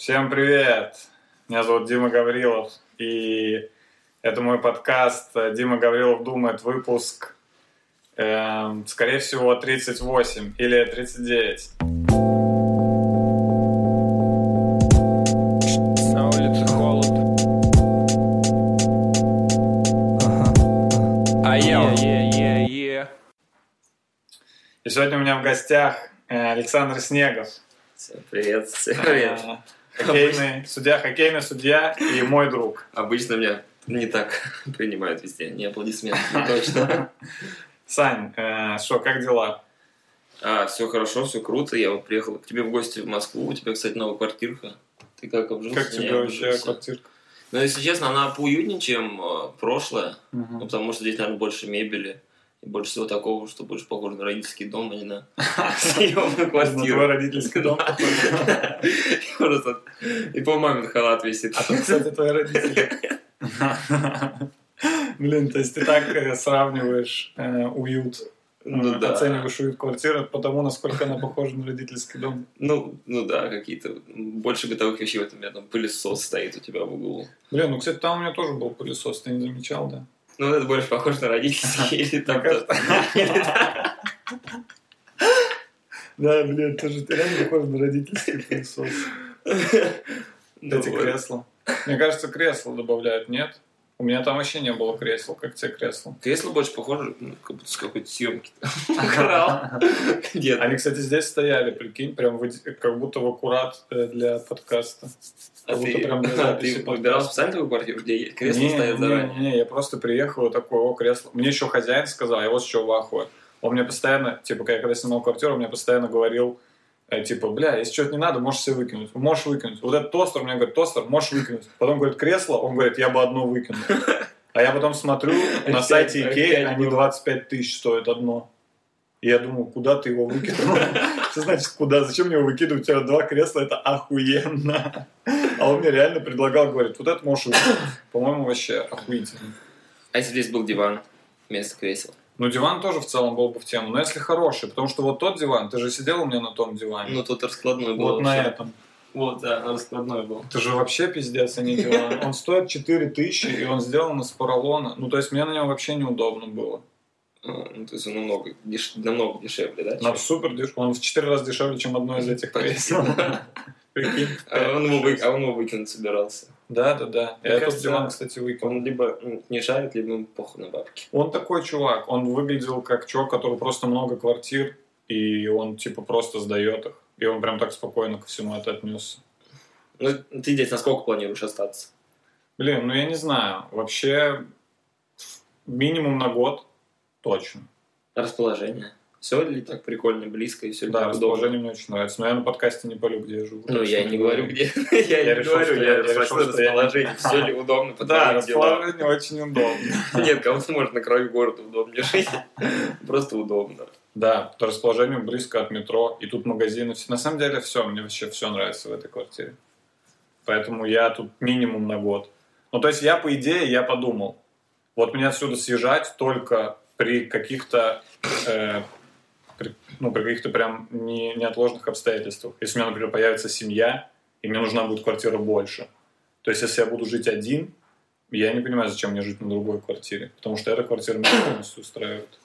Всем привет! Меня зовут Дима Гаврилов, и это мой подкаст «Дима Гаврилов думает» выпуск, эм, скорее всего, 38 или 39. На улице холодно. А я е И сегодня у меня в гостях э, Александр Снегов, Всем привет, всем привет. Э, хоккейный судья, хоккейный судья и мой друг. Обычно меня не так принимают везде, не аплодисменты, точно. Сань, э, что, как дела? А, все хорошо, все круто. Я вот приехал к тебе в гости в Москву. У тебя, кстати, новая квартирка. Ты как обжился? Как тебе вообще квартирка? Ну, если честно, она поуютнее, чем э, прошлая. Ну, потому что здесь, наверное, больше мебели. И больше всего такого, что больше похоже на родительский дом, а не на съемную На твой квартиру. родительский дом. И просто- И по мамин халат висит. А тут, кстати, твои родители. Блин, то есть ты так э, сравниваешь э, уют, Ну э, да. оцениваешь уют квартиры по тому, насколько она похожа на родительский дом. Ну, ну да, какие-то больше бытовых вещей в этом. У меня там пылесос стоит у тебя в углу. Блин, ну, кстати, там у меня тоже был пылесос, ты не замечал, да? Ну, это больше похоже на родительский или там... Да, блин, тоже реально похож на родительский пылесос. Ну, Эти кресла. Мне кажется, кресла добавляют, нет? У меня там вообще не было кресел, как те кресла. Кресло больше похоже, ну, как будто с какой-то съемки. Они, кстати, здесь стояли, прикинь, прям как будто в аккурат э, для подкаста. А Как будто ты прям для а ты выбирал специально такую квартиру, где кресло не, стоит не, заранее? Не, я просто приехал и такой, о, кресло. Мне еще хозяин сказал, я вот с чего в ахуе. Он мне постоянно, типа, когда я когда снимал квартиру, он мне постоянно говорил, э, типа, бля, если что-то не надо, можешь себе выкинуть. Можешь выкинуть. Вот этот тостер, мне говорит, тостер, можешь выкинуть. Потом говорит, кресло, он говорит, я бы одно выкинул. А я потом смотрю, на сайте Икеи они было. 25 тысяч стоят одно. И я думаю, куда ты его выкинул? Что значит куда? Зачем мне его выкидывать? У тебя два кресла, это охуенно. А он мне реально предлагал, говорит, вот это можешь выкинуть. По-моему, вообще охуительно. А если здесь был диван вместо кресла? Ну, диван тоже в целом был бы в тему. Но если хороший, потому что вот тот диван, ты же сидел у меня на том диване. Ну, тут раскладной был. вот на этом. Вот, да, раскладной был. Это же вообще пиздец, а не диван. Он стоит 4000, и он сделан из поролона. Ну, то есть мне на нем вообще неудобно было. А, Ну, то есть он намного, деш- намного дешевле, да? Чем- супер деш... Он в 4 раза дешевле, чем одно из этих кресел. А он, его вы- а он его выкинуть собирался. Да, да, да. Мне этот кажется, диван, кстати, выкинул. Он либо ну, не шарит, либо ему похуй на бабки. Он такой чувак. Он выглядел как чувак, у которого просто много квартир, и он типа просто сдает их. И он прям так спокойно ко всему это отнесся. Ну, ты здесь насколько планируешь остаться? Блин, ну я не знаю. Вообще минимум на год точно. Расположение. Все ли так прикольно, близко и все ли Да, так удобно? расположение мне очень нравится. Но я на подкасте не полю, где я живу. Ну, я не говорю, где. Я не говорю, я- решил, что расположение. Все ли удобно Да, расположение очень удобно. Нет, кому-то может на краю города удобнее жить. Просто удобно. Да, по расположению близко от метро, и тут магазины. На самом деле все, мне вообще все нравится в этой квартире. Поэтому я тут минимум на год. Ну, то есть я, по идее, я подумал, вот мне отсюда съезжать только при каких-то, э, при- ну, при каких-то прям не, неотложных обстоятельствах. Если у меня, например, появится семья, и мне нужна будет квартира больше. То есть если я буду жить один, я не понимаю, зачем мне жить на другой квартире, потому что эта квартира меня полностью устраивает.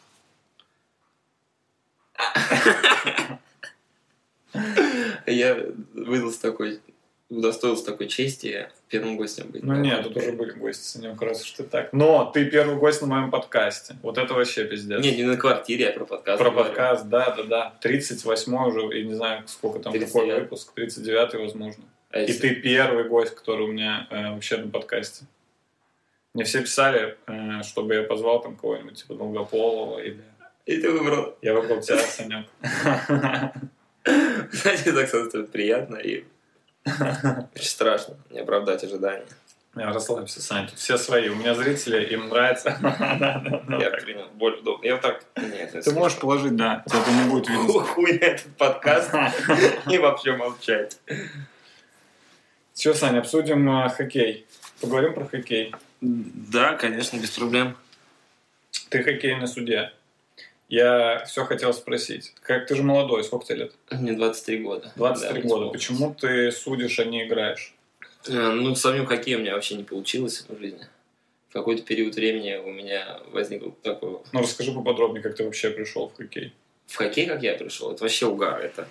Я выдался такой, удостоился такой чести первым гостем быть. Ну нет, тут уже были гости, Санек, раз уж ты так. Но ты первый гость на моем подкасте. Вот это вообще пиздец. Не, не на квартире, я про подкаст. Про говорю. подкаст, да, да, да. 38 уже, я не знаю, сколько там, какой 39. выпуск, 39 возможно. А И если- ты первый гость, который у меня э, вообще на подкасте. Мне все писали, э, чтобы я позвал там кого-нибудь, типа Долгополова, или... И ты выбрал. Я выбрал тебя, Санек. Знаете, так становится приятно и страшно не оправдать ожидания. Я расслабься, Сань, тут все свои. У меня зрители, им нравится. Я принял боль удобно. Я вот так... Ты можешь положить, да, тебе это не будет видно. хуй этот подкаст и вообще молчать. Че, Саня, обсудим э, хоккей. Поговорим про хоккей. Да, конечно, без проблем. Ты хоккейный судья. Я все хотел спросить. Как ты же молодой, сколько тебе лет? Мне 23 года. 23 Да, года. Почему ты судишь, а не играешь? Э, Ну, в самом хоккее у меня вообще не получилось в жизни. В какой-то период времени у меня возникло такое... Ну, расскажи поподробнее, как ты вообще пришел в хоккей. В хоккей, как я пришел, это вообще угар. Это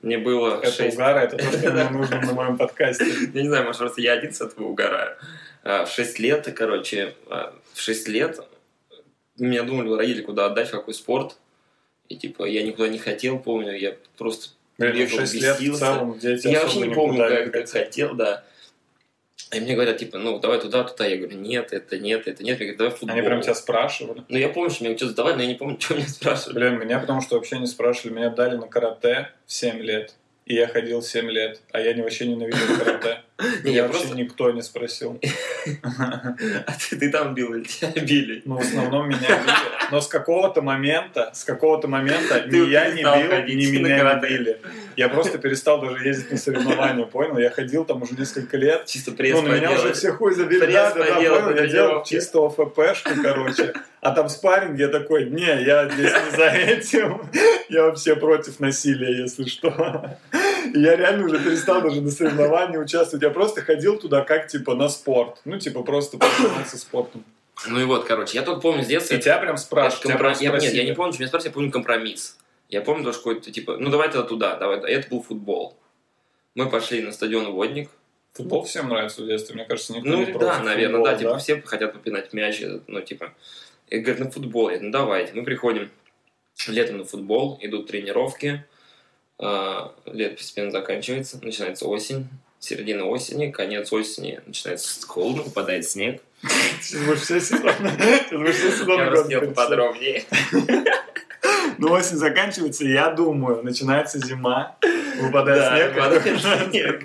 мне было Это 6... угара, это то, что мне нужно на моем подкасте. Я не знаю, может, просто я один с этого угораю. А, В 6 лет, короче, а, в 6 лет меня думали родители, куда отдать, в какой спорт. И, типа, я никуда не хотел, помню, я просто Блин, в бегал, 6 лет в бесился. дети Я вообще не помню, как, как хотел, да. И мне говорят, типа, ну, давай туда, туда. Я говорю, нет, это нет, это нет. Мне говорят, давай футбол. Они прям тебя спрашивали. Ну, я помню, что меня что-то задавали, но я не помню, что меня спрашивали. Блин, меня потому что вообще не спрашивали. Меня дали на карате в 7 лет. И я ходил 7 лет. А я не, вообще ненавидел карате. Меня я вообще просто... никто не спросил. А ты, ты там бил или тебя били? Ну, в основном меня били. Но с какого-то момента, с какого-то момента Ты ни я не бил, ни меня не били. Я просто перестал даже ездить на соревнования, понял? Я ходил там уже несколько лет. Чисто пресс Ну, на меня уже все хуй забили. Пресс Да, да, понял? Я делал тренировке. чистого ФПшку, короче. А там спарринг, я такой, не, я здесь не за этим. Я вообще против насилия, если что. Я реально уже перестал даже на соревновании участвовать. Я просто ходил туда как, типа, на спорт. Ну, типа, просто заниматься спортом. Ну и вот, короче, я только помню с детства... И тебя прям спрашивают. тебя Компро- прям я, нет, я не помню, что меня спрашивали, я помню компромисс. Я помню тоже какой-то, типа, ну давай тогда туда, давай. Это был футбол. Мы пошли на стадион Водник. Футбол всем нравится в детстве, мне кажется, никто Ну не да, против наверное, футбола, да, типа все хотят попинать мяч, ну типа. И говорят, на футбол. Я говорю, ну давайте. Мы приходим летом на футбол, идут тренировки, лето постепенно заканчивается, начинается осень, середина осени, конец осени, начинается холодно, выпадает снег. Сейчас будешь все сезоны Я рассказал подробнее. Ну, осень заканчивается, я думаю, начинается зима, выпадает Да, снег. выпадает снег.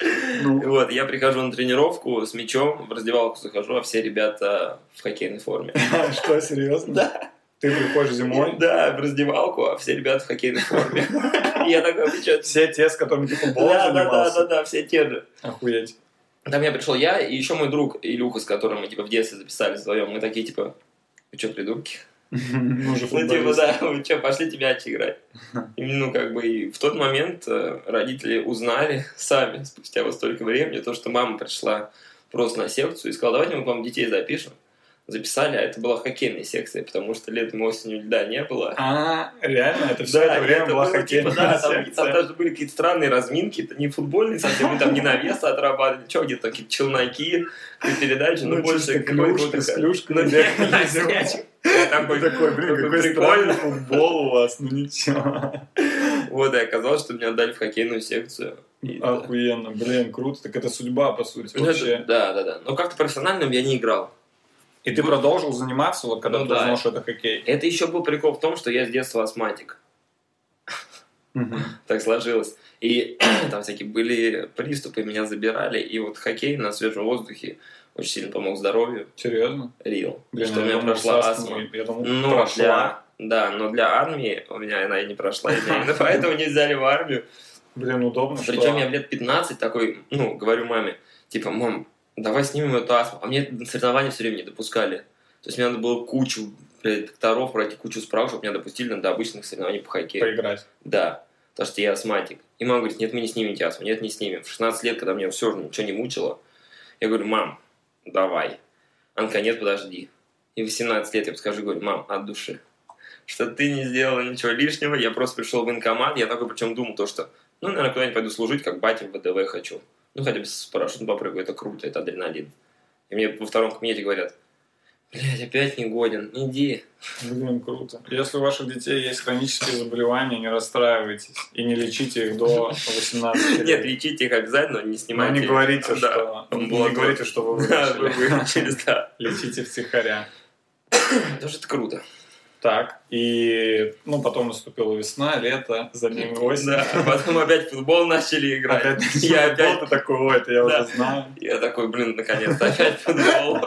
Ну, Вот, я прихожу на тренировку с мячом, в раздевалку захожу, а все ребята в хоккейной форме. что, серьезно? Да. Ты приходишь зимой, Да, в раздевалку, а все ребята в хоккейной форме. Я такой, вы чё? все те, с которыми ты футболом Да, да, да, да, занимался, да, все те же. охуеть. Там я пришел я и еще мой друг Илюха, с которым мы типа в детстве записались вдвоем. Мы такие типа, вы что, придурки? Ну, типа, да, вы что, пошли мяч играть. И, ну, как бы, и в тот момент э, родители узнали сами, спустя вот столько времени, то, что мама пришла просто на секцию и сказала, давайте мы к вам детей запишем. Записали, а это была хоккейная секция, потому что летом и осенью льда не было. А, реально, это все Да, это время это была было, хоккейная типа, да, там, секция. там даже были какие-то странные разминки, это не футбольные совсем, мы там не навесы отрабатывали, что где-то какие-то челноки, передачи, но Ну, больше чисто какой-то клюшка с клюшками Ну. Такой, Такой, блин, какой прикольный. футбол у вас, ну ничего. Вот, и оказалось, что меня отдали в хоккейную секцию. И, да. Охуенно, блин, круто. Так это судьба, по сути, Ну, вообще. Да, да, да. Но как-то профессиональным я не играл. И ты продолжил заниматься, вот когда Ну ты да. узнал, что это хоккей? Это еще был прикол в том, что я с детства астматик. Так сложилось. И там всякие были приступы, меня забирали. И вот хоккей на свежем воздухе очень сильно помог здоровью. Серьезно? Рил. Блин, что у я меня прошла астма. астмой, Я думал, Ну, прошла. для... Да, но для армии у меня она и не прошла, именно поэтому не взяли в армию. Блин, удобно. Причем я в лет 15 такой, ну, говорю маме, типа, мам, давай снимем эту астму. А мне соревнования все время не допускали. То есть мне надо было кучу блядь, докторов пройти, кучу справок, чтобы меня допустили на до обычных соревнований по хоккею. поиграть. Да, потому что я астматик. И мама говорит, нет, мы не снимем астму, нет, не снимем. В 16 лет, когда меня все ничего не мучило, я говорю, мам, давай. Анка, нет, подожди. И в 18 лет я подскажу, говорю, мам, от души. Что ты не сделала ничего лишнего, я просто пришел в военкомат, я такой причем думал то, что, ну, наверное, куда-нибудь пойду служить, как батя в ВДВ хочу. Ну, хотя бы с парашютом попрыгаю, это круто, это адреналин. И мне во втором кабинете говорят, блядь, опять не годен, иди. Блин, круто. Если у ваших детей есть хронические заболевания, не расстраивайтесь и не лечите их до 18 лет. Нет, лечите их обязательно, но не Но снимайте. не говорите, Да. что... Не говорите, что вы Да, вы вылечили. да. Лечите втихаря. Тоже это круто. Так, и ну потом наступила весна, лето, за ними осень. Да, а потом опять футбол начали играть. Опять Я опять, ты такой, ой, это я Да. уже знаю. я такой, блин, наконец-то опять футбол.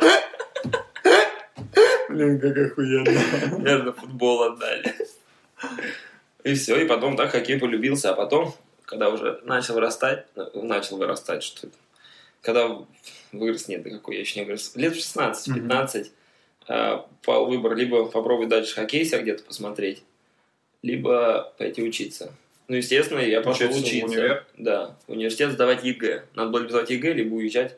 Блин, как охуенно. Наверное, футбол отдали. И все, и потом так хоккей полюбился, а потом, когда уже начал вырастать, ну, начал вырастать, что это, когда вырос, нет, да какой, я еще не вырос, лет в 16-15, а, пал выбор либо попробовать дальше хоккей себя где-то посмотреть, либо пойти учиться. Ну, естественно, я пошел Учиться в универ? Да, в университет сдавать ЕГЭ. Надо было сдавать ЕГЭ, либо уезжать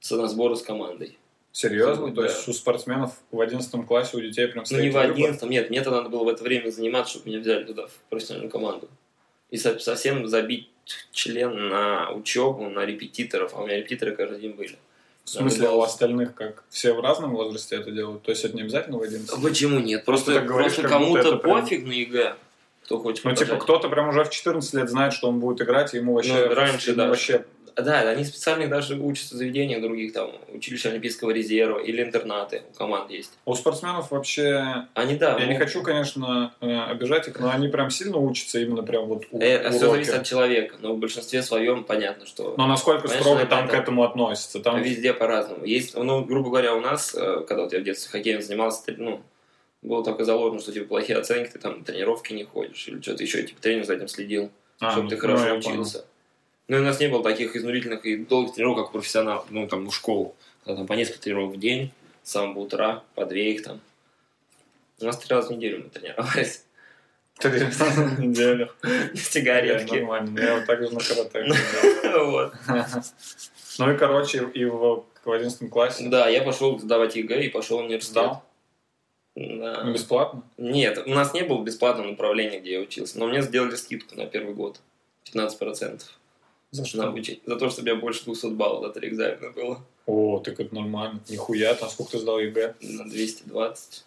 с- сборы с командой. Серьезно? То Да. есть у спортсменов в 11 классе у детей прям Ну, не в выбор? 11 нет, мне тогда надо было в это время заниматься, чтобы меня взяли туда, в профессиональную команду. И со- совсем забить член на учебу, на репетиторов, а у меня репетиторы каждый день были. В смысле, а у остальных как? Все в разном возрасте это делают? То есть это не обязательно в 11? Почему нет? Просто Просто, говоришь, просто кому-то это прям- пофиг на ЕГЭ, кто хочет Ну, типа, показать. кто-то прям уже в 14 лет знает, что он будет играть, и ему вообще... Ну, раньше, да. вообще Да, они специально даже учатся в заведениях других, там, училище Олимпийского резерва или интернаты у команд есть. У спортсменов вообще... Они, да, Я не ну, хочу, конечно, э, обижать их, но они прям сильно учатся именно прям вот у, э, все зависит от человека, но в большинстве своем понятно, что Но насколько Конечно, строго это- там к это- этому относятся? Там везде по-разному. Есть, ну, грубо говоря, у нас, э, когда вот я в детстве хоккеем занимался, ну, было и заложено, что типа плохие оценки, ты там тренировки не ходишь или что-то еще, типа тренер за этим следил, А, чтобы ну, ты ну, хорошо я учился. Ну, и у нас не было таких изнурительных и долгих тренировок, как у профессионалов, ну, там, ну, школу. Когда там по несколько тренировок в день, с самого утра, по две их там. У нас три раза в неделю мы тренировались. Три раза в неделю. Сигаретки. Нормально. Я вот так же на карате. Вот. Ну и, короче, и в в 11 классе Да, я пошел сдавать ЕГЭ и пошел в университет. Да. Ну, бесплатно? Нет, у нас не было бесплатного направления, где я учился, но мне сделали скидку на первый год. 15% За на обучение. За то, что у меня больше 200 баллов за три экзамена было. О, так это нормально. Нихуя, там сколько ты сдал ЕГЭ? На 220.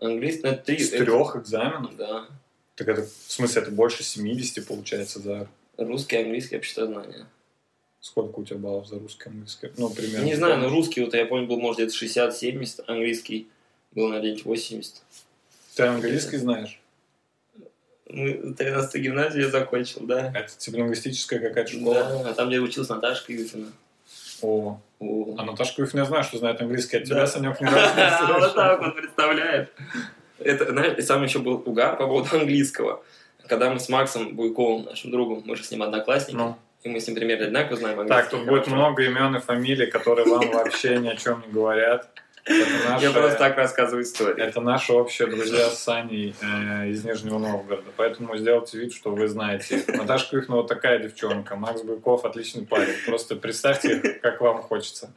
Английский, ну, это три. С трех экзаменов? Да. Так это, в смысле, это больше 70 получается за... Русский, английский, обществознание. Сколько у тебя баллов за русский, английский? Ну, примерно. Не знаю, но русский, вот я помню, был, может, где-то 60-70, английский был на где-нибудь 80. Ты английский знаешь? Ну, 13 гимназию я закончил, да. Это типа лингвистическая какая-то школа? Да, а там, где учился Наташка Юфина. О, О. а Наташка Юфина я знаю, что знает английский, а тебя, Санек, ни разу не Вот так вот, представляешь? Это, знаешь, и сам еще был угар по поводу английского. Когда мы с Максом Буйковым, нашим другом, мы же с ним одноклассники, Ну. и мы с ним примерно одинаково знаем английский. Так, тут будет много имен и фамилий, которые вам вообще ни о чем не говорят. Я просто так рассказываю историю. это наши общие друзья с Саней э, из Нижнего Новгорода. Поэтому сделайте вид, что вы знаете. Наташа вот такая девчонка. Макс Буйков отличный парень. Просто представьте, как вам хочется.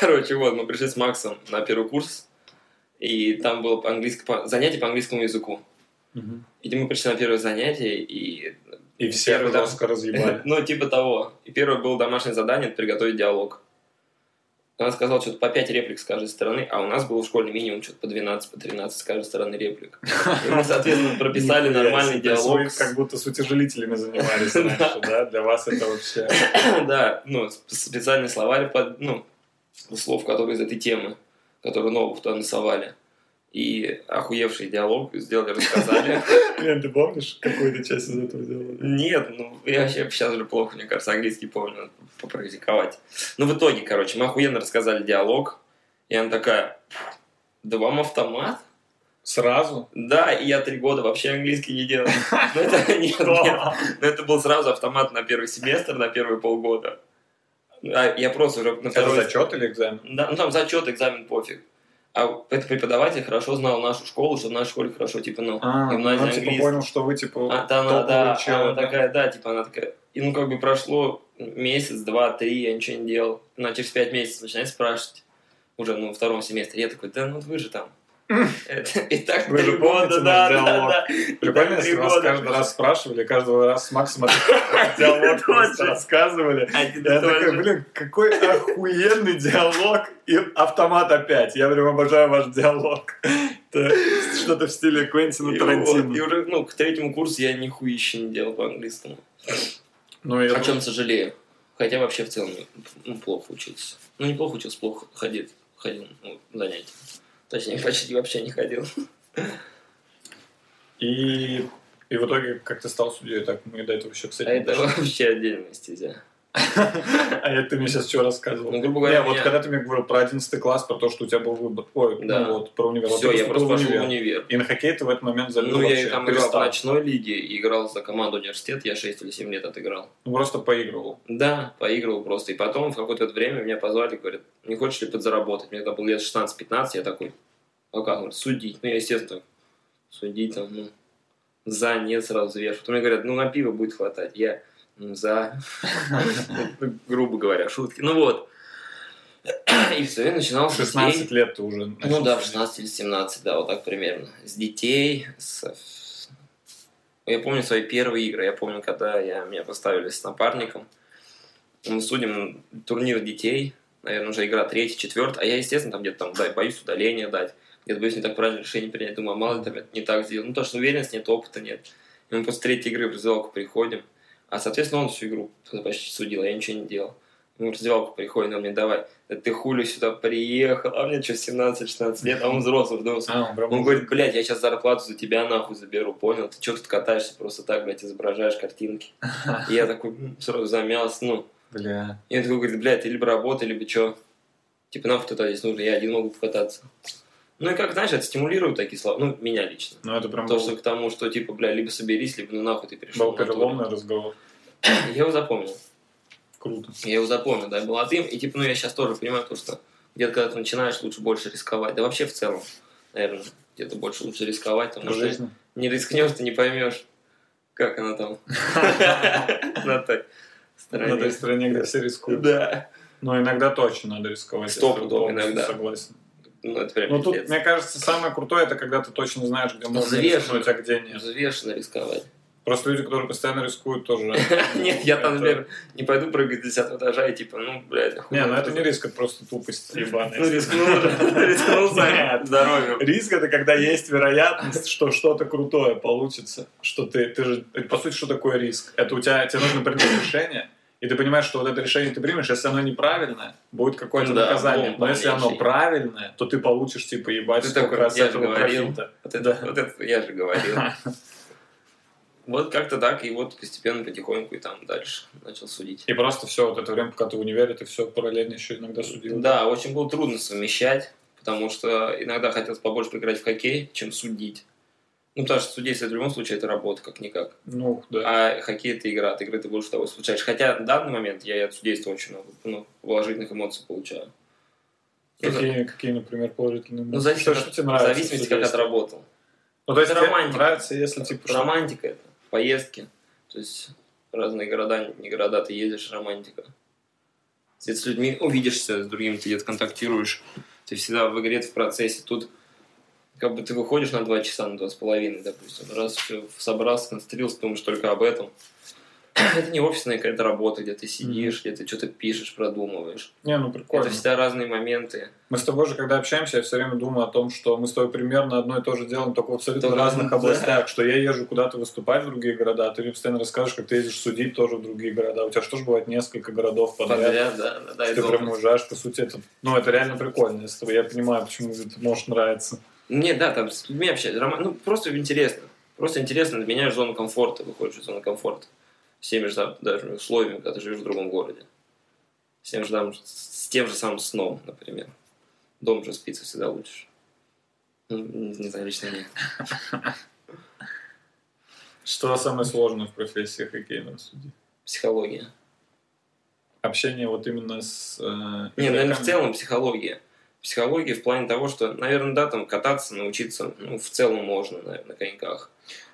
Короче, вот, мы пришли с Максом на первый курс, и там было по- занятие по английскому языку. И мы пришли на первое занятие, и... И все жестко разъебали. Ну, типа того. И первое было домашнее задание, это приготовить диалог. Она сказала что-то по 5 реплик с каждой стороны, а у нас было в школе минимум что-то по 12, по 13 с каждой стороны реплик. И мы, соответственно, прописали нормальный диалог. Вы как будто с утяжелителями занимались раньше, да? Для вас это вообще... Да, ну, сп- специальный словарь ну, слов, которые из этой темы, которые новых туда насовали. И охуевший диалог сделали, рассказали. Блин, ты помнишь какую-то часть из этого сделали? Нет, ну, я вообще сейчас уже плохо, мне кажется, английский помню, попрактиковать. Ну, в итоге, короче, мы охуенно рассказали диалог, и она такая, да вам автомат? Сразу? Да, и я три года вообще английский не делал. Ну, это, нет, нет, но это был сразу автомат на первый семестр, на первые полгода. А я просто уже на Это второй... зачет или экзамен? Да, ну там зачет, экзамен, пофиг. А этот преподаватель хорошо знал нашу школу, что в нашей школе хорошо, типа, ну, А, гимназия он типа понял, что вы типа А, да, она, да, она да? такая, да, типа, она такая. И ну, как бы прошло месяц, два, три, я ничего не делал. Она через пять месяцев начинает спрашивать, уже, ну, во втором семестре. Я такой, да, ну, вы же там. И так Вы же три года, да, да, да. Прикольно, если вас каждый раз спрашивали, каждый раз с Максом диалог рассказывали. Я такой, блин, какой охуенный диалог и автомат опять. Я прям обожаю ваш диалог. Что-то в стиле Квентина вот, И Тарантино. уже, ну, к третьему курсу я нихуище не делал по-английскому. Ну, О чем сожалею. Хотя вообще в целом ну, плохо учился. Ну, неплохо учился, плохо ходил, ходил ну, занятия. Точнее, почти вообще не ходил. И, и в итоге, как ты стал судьей, так мы до этого еще, кстати, А это вообще отдельная стезя. А это ты мне сейчас что рассказывал? Ну, грубо Не, говоря, вот меня- когда ты мне говорил про 11 класс, про то, что у тебя был выбор. Ой, Да. ну вот, про универ. Вот Все, я просто пошел в универ. универ. И на хоккей ты в этот момент забил Ну, вообще, я там играл в ночной лиге и играл за команду университет, я 6 или 7 лет отыграл. Ну, просто поигрывал. Да, поиграл просто. И потом в какое-то время меня позвали, говорят, не хочешь ли подзаработать? Мне тогда было лет 16-15, я такой, а как? Судить. Ну, я, естественно, судить там, ну, за, нет, сразу взвешиваю. Потом мне говорят, ну, на пиво будет хватать. Я, ну, за. Грубо говоря, шутки. Ну, вот. И все, я начинал с 16 детей. лет ты уже Ну да, в судить. 16 или 17, да, вот так примерно. С детей, с... Я помню свои первые игры. Я помню, когда я, меня поставили с напарником. Мы судим турнир детей. Наверное, уже игра третья, четвертая. А я, естественно, там где-то там да, боюсь удаления дать. Где-то боюсь не так правильно решение принять. Думаю, а мало ли там это не так сделал. Ну, то, что уверенности нет, опыта нет. И мы после третьей игры в раздевалку приходим. А, соответственно, он всю игру почти судил, а я ничего не делал. Мы в раздевалку приходим, он мне давай, да ты хули сюда приехал, а мне что, 17-16 лет, а он взрослый, взрослый. А, он Он говорит, блядь, я сейчас зарплату за тебя нахуй заберу, понял? Ты что тут катаешься просто так, блядь, изображаешь картинки. И я такой сразу замялся, ну. Бля. И он такой говорит, блядь, ты либо работай, либо что? Типа, нахуй ты здесь нужно, я один могу покататься. Ну и как, знаешь, это стимулирует такие слова, ну, меня лично. Ну, это прям То, был, что к тому, что, типа, бля, либо соберись, либо ну нахуй ты пришел. был переломный разговор. Я его запомнил. Круто. Я его запомнил, да, молодым. И типа, ну я сейчас тоже понимаю то, что где-то когда ты начинаешь, лучше больше рисковать. Да вообще в целом, наверное, где-то больше лучше рисковать, потому В что жизни. не рискнешь, ты не поймешь, как она там. На той На той стороне. где все рискуют. Да. Но иногда точно надо рисковать. Сто я пудов полностью иногда. Согласен. Ну, это прям Ну, тут, мне кажется, самое крутое, это когда ты точно знаешь, где можно Взвешенно. рискнуть, а где нет. Взвешенно рисковать. Просто люди, которые постоянно рискуют, тоже... Нет, я там, например, не пойду прыгать с 10 этажа и типа, ну, блядь, Не, ну это не риск, это просто тупость ебаная. Ну, рискнул рискнул здоровьем. Риск это когда есть вероятность, что что-то крутое получится. Что ты, ты же, по сути, что такое риск? Это у тебя, тебе нужно принять решение, и ты понимаешь, что вот это решение ты примешь, если оно неправильное, будет какое-то Да, наказание. бомба Но если оно правильное, то ты получишь, типа, ебать, Ты такой, раз я же говорил. профита. Вот это, Да. вот это я же говорил. Вот как-то так, и вот постепенно, потихоньку и там дальше начал судить. И просто все, вот это время, пока ты в универе, ты все параллельно еще иногда судил. Да, очень было трудно совмещать, потому что иногда хотелось побольше поиграть в хоккей, чем судить. Ну, потому что судейство в любом случае это работа, как-никак. Ну, да. А хоккей это игра, от игры ты больше того получаешь. Хотя в данный момент я от судейства очень много ну, положительных эмоций получаю. Ну, Какие, какие, например, положительные Ну, мысли? зависит, Что, от- что тебе нравится? в зависимости, как отработал. Ну, то есть Это романтика. нравится, если, типа, Романтика это, поездки. То есть разные города, не города, ты едешь, романтика. Ты с людьми увидишься, с другими ты где-то контактируешь. Ты всегда в игре, ты в процессе. Тут как бы ты выходишь на два часа, на два с половиной, допустим. Раз все собрался, сконцентрировался, думаешь только об этом. Это не офисная какая-то работа, где ты сидишь, где ты что-то пишешь, продумываешь. Не, ну прикольно. Это всегда разные моменты. Мы с тобой же, когда общаемся, я все время думаю о том, что мы с тобой примерно одно и то же делаем, только в абсолютно Только- разных да. областях. Что я езжу куда-то выступать в другие города, а ты мне постоянно расскажешь, как ты ездишь судить тоже в другие города. У тебя же бывает несколько городов подряд. Подряд, да, да, да, Ты прям уезжаешь, по сути, это, ну, это реально прикольно. Если я понимаю, почему это может нравиться. Нет, да, там с людьми общаться. Роман- Ну, просто интересно. Просто интересно, меняешь зону комфорта, выходишь из зоны комфорта. С теми же даже условиями, когда ты живешь в другом городе. С тем же, там, с тем же самым сном, например. Дом же спится всегда лучше. Ну, не знаю, лично нет. Что самое сложное в профессии хоккейного судьи? Психология. Общение вот именно с... э, Не, наверное, в целом психология. Психология в плане того, что, наверное, да, там кататься, научиться, ну, в целом можно, наверное, на коньках.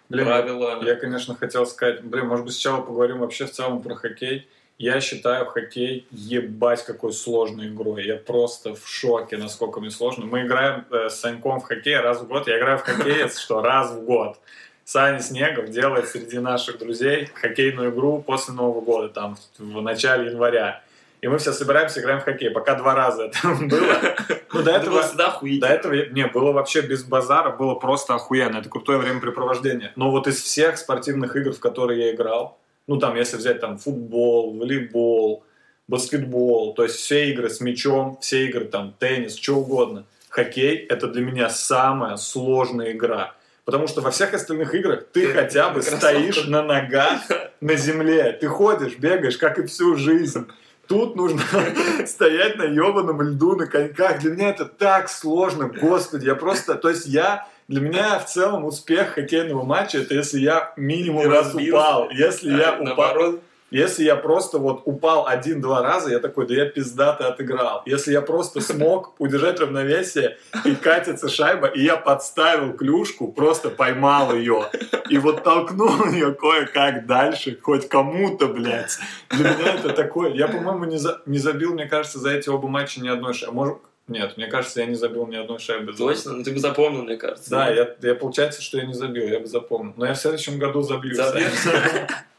Блин, Правила. Я, конечно, хотел сказать, блин, может быть, сначала поговорим вообще в целом про хоккей. Я считаю хоккей ебать какой сложной игрой. Я просто в шоке, насколько мне сложно. Мы играем э, с Саньком в хоккей раз в год. Я играю в хоккей, что раз в год. Саня Снегов делает среди наших друзей хоккейную игру после Нового года, там, в начале января. И мы все собираемся, играем в хоккей. Пока два раза это было. Ну, до этого... До этого, не, было вообще без базара, было просто охуенно. Это крутое времяпрепровождение. Но вот из всех спортивных игр, в которые я играл, ну там, если взять там футбол, волейбол, баскетбол, то есть все игры с мячом, все игры там, теннис, что угодно. Хоккей — это для меня самая сложная игра. Потому что во всех остальных играх ты хотя бы стоишь на ногах на земле. Ты ходишь, бегаешь, как и всю жизнь. Тут нужно стоять на ебаном льду, на коньках. Для меня это так сложно, господи. Я просто, то есть я, для меня в целом успех хоккейного матча, это если я минимум раз упал. Если я упал, если я просто вот упал один-два раза, я такой, да я пиздато отыграл. Если я просто смог удержать равновесие и катится шайба, и я подставил клюшку, просто поймал ее, и вот толкнул ее кое-как дальше, хоть кому-то, блядь. Для меня это такое... Я, по-моему, не, за- не забил, мне кажется, за эти оба матча ни одной шайбы. Может, нет, мне кажется, я не забил ни одной шайбы. точно, ну ты бы запомнил, мне кажется. Да, я, я получается, что я не забил, я бы запомнил. Но я в следующем году забью. Забьешь?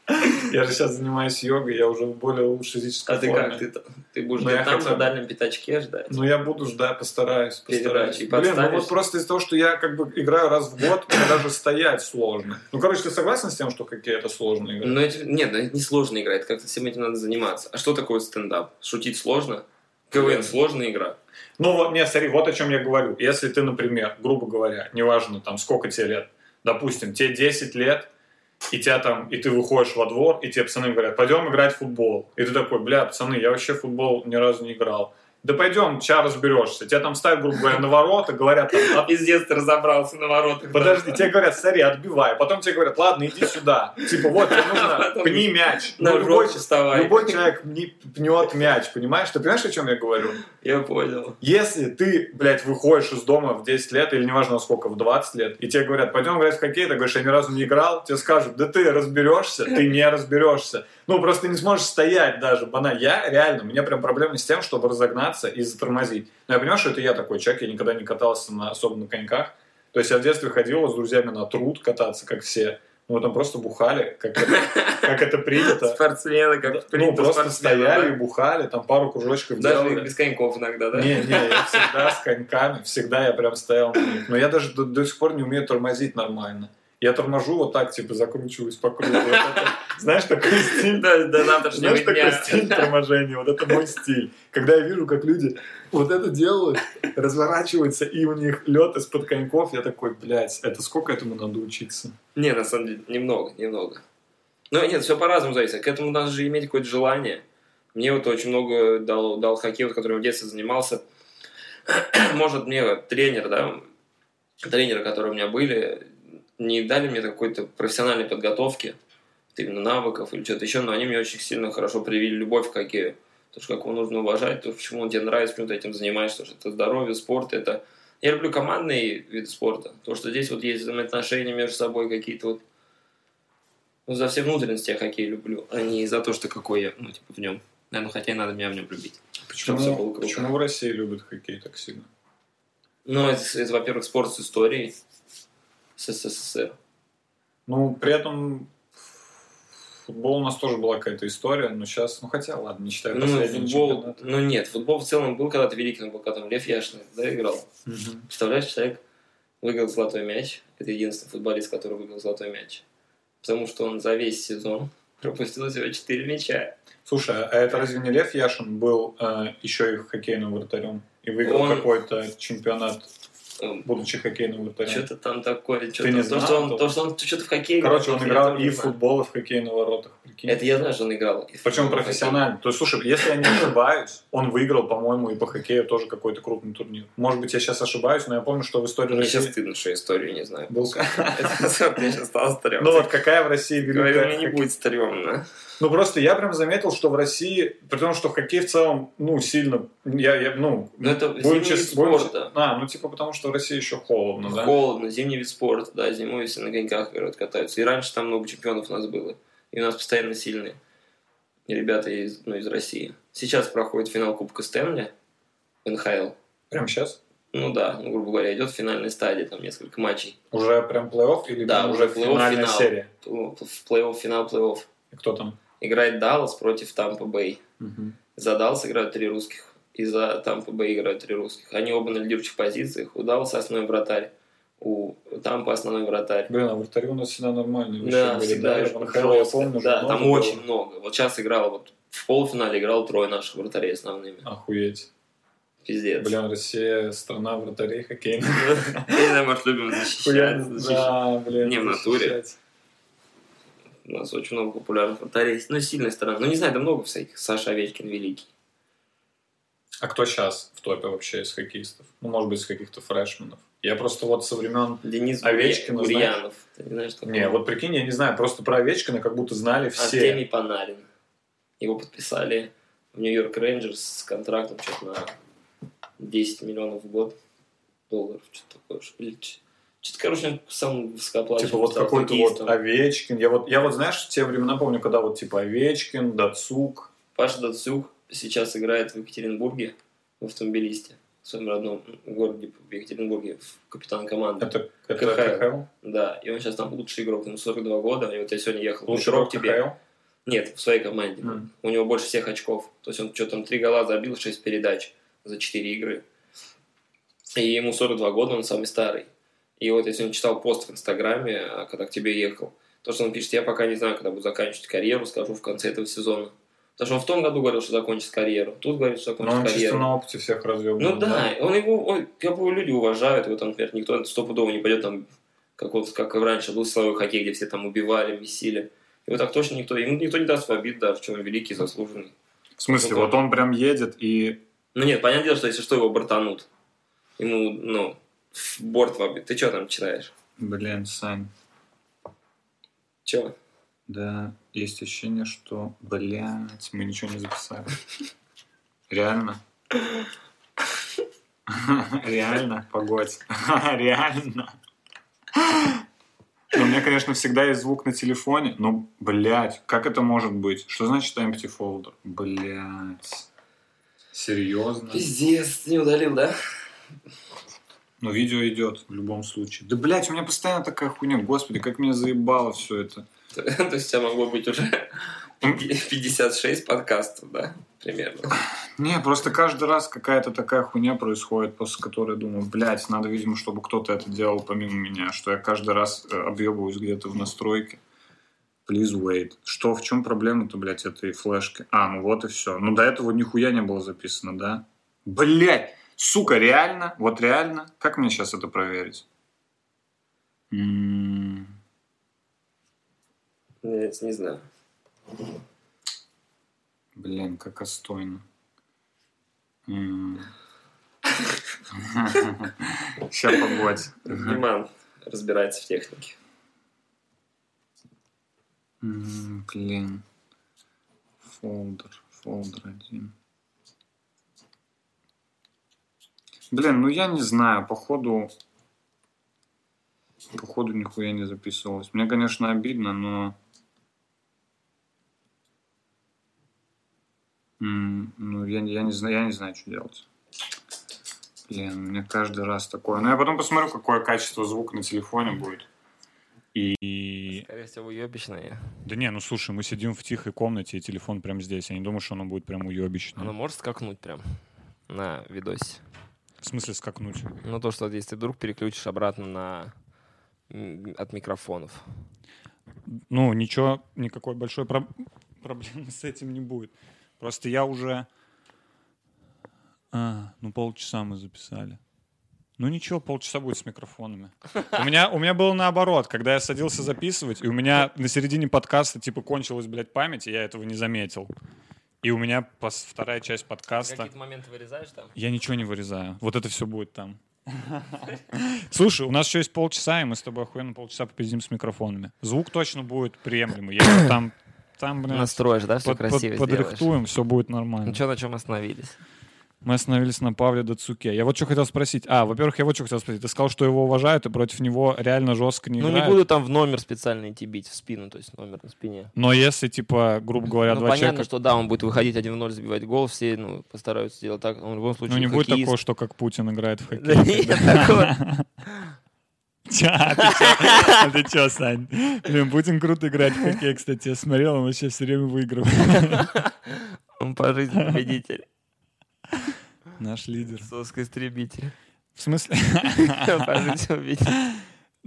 Я же сейчас занимаюсь йогой, я уже в более лучшей физической А ты форме. как? Ты, ты будешь Ну, там хотя на дальнем пятачке ждать? Ну, я буду ждать, постараюсь. постараюсь. Блин, ну вот просто из-за того, что я как бы играю раз в год, мне даже стоять сложно. Ну, короче, ты согласен с тем, что хоккей это сложная игра? Ну, это, нет, это не сложно играть, как-то всем этим надо заниматься. А что такое стендап? Шутить сложно? КВН сложная игра. Ну, вот, нет, смотри, вот о чем я говорю. Если ты, например, грубо говоря, неважно, там, сколько тебе лет, допустим, тебе 10 лет, и тебя там, и ты выходишь во двор, и тебе пацаны говорят, пойдем играть в футбол. И ты такой, бля, пацаны, я вообще в футбол ни разу не играл. Да пойдем, сейчас разберешься. Тебя там ставят, грубо говоря, на ворота, говорят, там, «От- Пиздец, ты разобрался на воротах. Подожди, тебе говорят, смотри, отбивай. Потом тебе говорят, ладно, иди сюда. Типа, вот, тебе нужно, пни мяч. На Ну, любой, вставай. любой человек пнет мяч, понимаешь? Ты понимаешь, о чем я говорю? Я понял. Если ты, блядь, выходишь из дома в 10 лет, или неважно сколько, в 20 лет, и тебе говорят, пойдем играть в хоккей, ты говоришь, я ни разу не играл, тебе скажут, да ты разберешься, ты не разберешься. Ну, просто не сможешь стоять даже, банально. Я реально, у меня прям проблемы с тем, чтобы разогнаться и затормозить. Но я понимаю, что это я такой человек, я никогда не катался на, особо на коньках. То есть я в детстве ходил с друзьями на труд кататься, как все. Ну, там просто бухали, как это, как это принято. Спортсмены, как Ну, принято просто спортсмены, стояли и да? бухали, там пару кружочков Даже делали. без коньков иногда, да? Не, не, я всегда с коньками, всегда я прям стоял на них. Но я даже до, до сих пор не умею тормозить нормально. Я торможу вот так, типа, закручиваюсь по кругу. Вот это, знаешь, такой стиль. До, до завтрашнего Знаешь, такой стиль торможения, вот это мой стиль. Когда я вижу, как люди вот это делают, разворачиваются, и у них лед из-под коньков, я такой, блядь, это сколько этому надо учиться? Не, на самом деле, немного, немного. Но нет, все по-разному зависит. К этому надо же иметь какое-то желание. Мне вот очень много дал, дал хоккей, вот, которым в детстве занимался. Может, мне тренер, да, тренеры, которые у меня были, не дали мне какой-то профессиональной подготовки, именно навыков или что-то еще, но они мне очень сильно хорошо привили любовь к хоккею. То, что как его нужно уважать, то, почему он тебе нравится, почему ты этим занимаешься, что это здоровье, спорт, это... Я люблю командные виды спорта, то, что здесь вот есть взаимоотношения между собой какие-то вот... Ну, за все внутренности я хоккей люблю, а не за то, что какой я, ну, типа, в нем. Наверное, хотя и надо меня в нем любить. Почему, почему в России любят хоккей так сильно? Ну, это, это, во-первых, спорт с историей с СССР. Ну, при этом футбол у нас тоже была какая-то история, но сейчас, ну хотя, ладно, не считаю Ну, футбол, чемпионат. ну нет, футбол в целом был когда-то великий, но был когда там Лев Яшин, да, играл. Мгм. Представляешь, человек выиграл золотой мяч. Это единственный футболист, который выиграл золотой мяч. Потому что он за весь сезон пропустил всего 4 мяча. Слушай, а это разве не Лев Яшин был э, еще и хоккейным вратарем? И выиграл Он- какой-то чемпионат, будучи хоккейным вратарем? Что-то там такое, что-то, Ты не то, знал, что он, то- то, что он что-то в хоккей Короче, он играл и в футбол, и в хоккей на воротах. Прикинь. Это я знаю, что он играл. Причем профессионально. То есть, слушай, если я не ошибаюсь, он выиграл, по-моему, и по хоккею тоже какой-то крупный турнир. Может быть, я сейчас ошибаюсь, но я помню, что в истории. Мне сейчас России стыдно, что историю не знаю. был... Мне сейчас стало стрёмно. Ну вот какая в России великая... мне не будет стрёмно. Ну просто я прям заметил, что в России, при том, что хоккей в целом, ну, сильно, я, я ну, Ну, это будем зимний вид чест- будем спорта. чест- А, ну типа потому, что в России еще холодно, да? Холодно, зимний вид спорта, да, зимой все на коньках говорят, катаются. И раньше там много чемпионов у нас было. И у нас постоянно сильные ребята из, ну, из России. Сейчас проходит финал Кубка Стэнли в НХЛ. Прям сейчас? Ну да, ну, грубо говоря, идет финальная стадия, там несколько матчей. Уже прям плей-офф или Да, уже финальная финал. серия? В плей-офф, финал плей-офф. И кто там? Играет Даллас против Тампа Бэй. За Даллас играют три русских. И за Тампа Бэй играют три русских. Они оба на лидирующих позициях. У Далласа основной вратарь. У Тампа основной вратарь. Блин, а вратари у нас всегда нормальные. Да, были, всегда да, НХЛ, я помню, Да, там много очень было. много. Вот сейчас играл, вот в полуфинале играл трое наших вратарей основными. Охуеть. Пиздец. Блин, Россия страна вратарей хоккейных. Я знаю, может, любим защищать. Да, блин. Не в натуре. У нас очень много популярных вратарей. Ну, сильная сторона. Ну, не знаю, да много всяких. Саша Овечкин великий. А кто сейчас в топе вообще из хоккеистов? Ну, может быть, из каких-то фрешменов. Я просто вот со времен... Денис Овечкин, Гурьянов. Ты не знаешь, такого? Не, вот прикинь, я не знаю, просто про Овечкина как будто знали все. Артемий Панарин. Его подписали в Нью-Йорк Рейнджерс с контрактом что-то на 10 миллионов в год долларов. Что-то такое. Или что-то, короче, он сам высокооплачиваемый Типа вот какой-то вот. Овечкин. Я вот, я вот, знаешь, в те времена помню, когда вот типа Овечкин, Дацук. Паша Дацюк сейчас играет в Екатеринбурге в автомобилисте. В своем родном городе в Екатеринбурге, в капитан команды. Это, это КХЛ. Да, и он сейчас там лучший игрок, ему 42 года, и вот я сегодня ехал Лучший игрок тебе. КХЛ? Нет, в своей команде. Мгм. У него больше всех очков. То есть он что там, три гола забил, 6 передач за 4 игры. И ему 42 года, он самый старый. И вот я сегодня читал пост в Инстаграме, а, когда к тебе ехал, то, что он пишет, я пока не знаю, когда буду заканчивать карьеру, скажу в конце этого сезона. Потому что он в том году говорил, что закончит карьеру. Тут говорит, что Но закончит он чисто карьеру. на опыте всех развел. Ну да, он его, он, как бы люди уважают, его там, например, никто стопудово не пойдет там, как вот, как и раньше был силовой хоккей, где все там убивали, месили. Его так точно никто, ему никто не даст в обид даже, что он великий, заслуженный. В смысле, вот он прям едет и... Ну нет, понятное дело, что если что, его бортанут. Ему, ну, в борт в обид. Ты что там читаешь? Блин, Сань, Че? Да, есть ощущение, что, блядь, мы ничего не записали. Реально? Реально? Погодь. Реально? Ну, у меня, конечно, всегда есть звук на телефоне, но, блядь, как это может быть? Что значит empty folder? Блядь. Серьезно? Пиздец, не удалил, да? Ну, видео идет в любом случае. Да, блядь, у меня постоянно такая хуйня. Господи, как меня заебало все это. То есть у тебя могло быть уже 56 подкастов, да? Примерно. Не, просто каждый раз какая-то такая хуйня происходит, после которой я думаю, блядь, надо, видимо, чтобы кто-то это делал помимо меня, что я каждый раз э, объебываюсь где-то в настройке. Please wait. Что, в чем проблема-то, блядь, этой флешки? А, ну вот и все. Ну, до этого нихуя не было записано, да? Блядь, сука, реально? Вот реально? Как мне сейчас это проверить? М, Нет, не знаю. Блин, как остойно. Сейчас погодь. Диман разбирается в технике. Блин. Фолдер. Фолдер один. Блин, ну я не знаю, походу... Походу нихуя не записывалось. Мне, конечно, обидно, но... М, Ну, я, я, не знаю, я не знаю, что делать. Блин, мне каждый раз такое. Но я потом посмотрю, какое качество звука на телефоне будет. И... Скорее всего, уебищное. Да не, ну слушай, мы сидим в тихой комнате, и телефон прям здесь. Я не думаю, что оно будет прям уебищное. Оно может скакнуть прям на видосе. В смысле скакнуть? Ну, то, что если ты вдруг переключишь обратно на от микрофонов. Ну, ничего, никакой большой проб- проблемы с этим не будет. Просто я уже... А, ну полчаса мы записали. Ну ничего, полчаса будет с микрофонами. У меня, у меня было наоборот, когда я садился записывать, и у меня на середине подкаста типа кончилась, блядь, память, и я этого не заметил. И у меня пос- вторая часть подкаста... моменты вырезаешь там? Я ничего не вырезаю. Вот это все будет там. Слушай, у нас еще есть полчаса, и мы с тобой охуенно полчаса попиздим с микрофонами. Звук точно будет приемлемый. Я его там, там, блин, Настроишь, да, все под- под- красиво сделаешь. подрихтуем, все будет нормально. Ну, что, на чем остановились? Мы остановились на Павле Дацуке. Я вот что хотел спросить. А, во-первых, я вот что хотел спросить. Ты сказал, что его уважают, и против него реально жестко не ну, играют. не буду там в номер специально идти бить, в спину, то есть номер на спине. Но если, типа, грубо говоря, ну, два понятно, человека... что да, он будет выходить 1-0, забивать гол, все ну, постараются сделать так. Он в любом случае Ну, не будет хоккеист. такого, что как Путин играет в Да хоккей. нет такого. А ты чё? А ты чё, Сань? Блин, Путин круто играет в хоккей, кстати. Я смотрел, он вообще все время выигрывает. Он по жизни победитель. Наш лидер. Соска-истребитель. В смысле? По жизни победитель.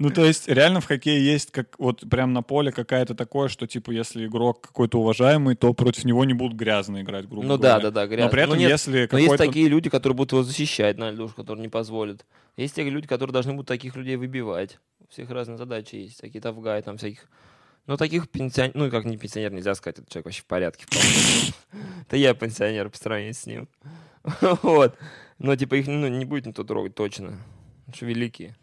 Ну, то есть, реально в хоккее есть как вот прям на поле какая-то такое, что, типа, если игрок какой-то уважаемый, то против него не будут грязно играть, грубо Ну говоря. да, да, да, грязно. Но при этом, Ну нет, если Но есть такие люди, которые будут его защищать на льду, которые не позволят. Есть те люди, которые должны будут таких людей выбивать. У всех разные задачи есть. Такие тавгай, там всяких... Ну, таких пенсионеров... Ну, как не пенсионер, нельзя сказать, этот человек вообще в порядке. Это я пенсионер по сравнению с ним. Вот. Но, типа, их ну, не будет никто трогать точно. Потому что великие.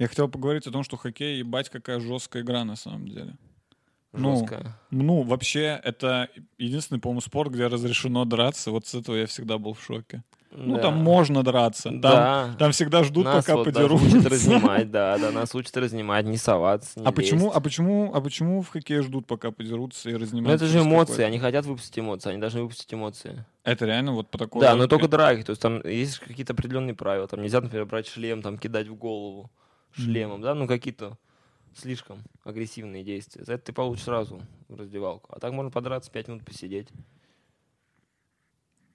Я хотел поговорить о том, что хоккей, ебать, какая жесткая игра на самом деле. Ну, Жестко. Ну, вообще, это единственный, по-моему, спорт, где разрешено драться. Вот с этого я всегда был в шоке. Ну, Да. там можно драться. Там, Да. там всегда ждут, Нас пока вот подерутся. учат разнимать, да, да, нас учат разнимать, не соваться, не А почему, а почему, а почему в хоккее ждут, пока подерутся и разнимают? Ну, это же эмоции, они хотят выпустить эмоции, они должны выпустить эмоции. Это реально вот по такой Да, но только драки. То есть там есть какие-то определенные правила. Там нельзя, например, брать шлем, там кидать в голову шлемом, да, ну какие-то слишком агрессивные действия. За это ты получишь сразу в раздевалку. А так можно подраться, 5 минут посидеть,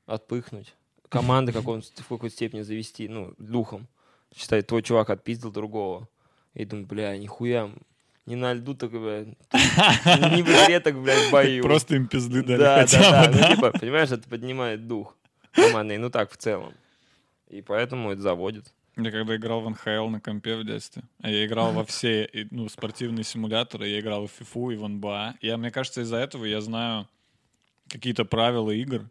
отпыхнуть. Команды какого-нибудь в какой-то степени завести, ну, духом. Считай, твой чувак отпиздил другого. И думаю, бля, нихуя, не на льду так, бля, не в игре так, блядь, в бою. Просто им пизды дали Да, хотя да, бы, да? Ну, типа, понимаешь, это поднимает дух командный, ну так, в целом. И поэтому это заводит. Я когда играл в НХЛ на компе в детстве, а я играл во все ну, спортивные симуляторы, я играл в ФИФУ и в НБА. Я, мне кажется, из-за этого я знаю какие-то правила игр.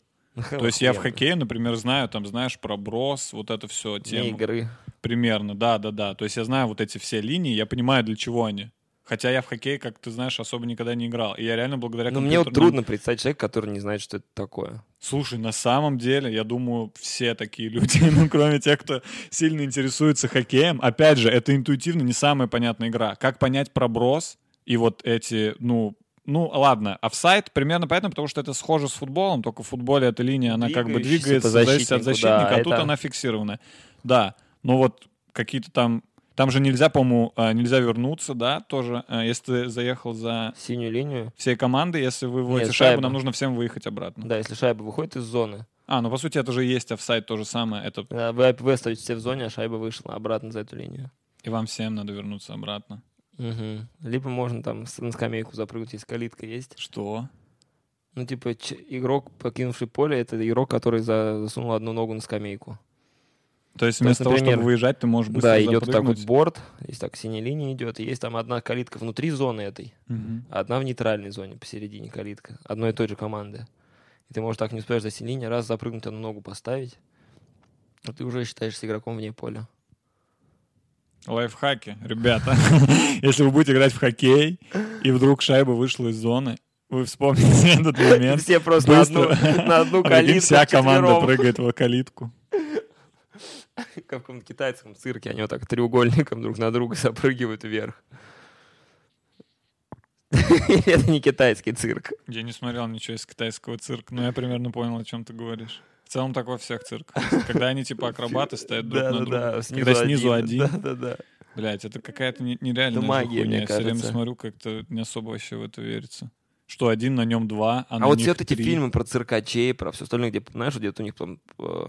То есть я в хоккее, например, знаю, там, знаешь, про брос, вот это все, тему. игры. Примерно, да, да, да. То есть я знаю вот эти все линии, я понимаю, для чего они. Хотя я в хоккей, как ты знаешь, особо никогда не играл. И я реально благодаря Но мне вот компьютерным- трудно представить человека, который не знает, что это такое. Слушай, на самом деле, я думаю, все такие люди, ну, кроме тех, кто сильно интересуется хоккеем. Опять же, это интуитивно не самая понятная игра. Как понять проброс и вот эти, ну, ну, ладно, офсайд примерно понятно, потому что это схоже с футболом, только в футболе эта линия, она как бы двигается, зависит от защитнику, да, защитника, а тут это- она фиксированная. Да, но вот какие-то там... Там же нельзя, по-моему, э, нельзя вернуться, да, тоже, э, если ты заехал за Синюю линию. всей командой, если вы выводите Нет, шайбу, шайба. нам нужно всем выехать обратно. Да, если шайба выходит из зоны. А, ну по сути это же есть офсайд то же самое. Это Вы, вы остаетесь все в зоне, а шайба вышла обратно за эту линию. и вам всем надо вернуться обратно. Мгм. Либо можно там на скамейку запрыгнуть, если калитка есть. Что? Ну, типа, игрок, покинувший поле, это игрок, который за- засунул одну ногу на скамейку. То есть То есть, вместо того, например, чтобы выезжать, ты можешь быстро да, идет так запрыгнуть. вот борт, есть так синяя линия идет, и есть там одна калитка внутри зоны этой, а одна в нейтральной зоне посередине калитка, одной и той же команды. И ты можешь так не успеешь за синей линии, раз запрыгнуть, одну ногу поставить, а ты уже считаешься игроком вне поля. Лайфхаки, ребята. Если вы будете играть в хоккей, и вдруг шайба вышла из зоны, вы вспомните этот момент. Все просто на одну, на одну А калитку вся команда прыгает в калитку. В каком-то китайском цирке, они вот так треугольником друг на друга запрыгивают вверх. Это не китайский цирк. Я не смотрел ничего из китайского цирка, но я примерно понял, о чем ты говоришь. В целом так во всех цирках. Когда они типа акробаты стоят друг на друга. Когда снизу один. Да-да-да. Блять, это какая-то не- нереальная Это магия, хуйня. мне Я все время кажется. смотрю, как-то не особо вообще в это верится. Что один, на нем два, а, А на вот все вот эти фильмы про циркачей, про все остальное, где, знаешь, где-то у них там э,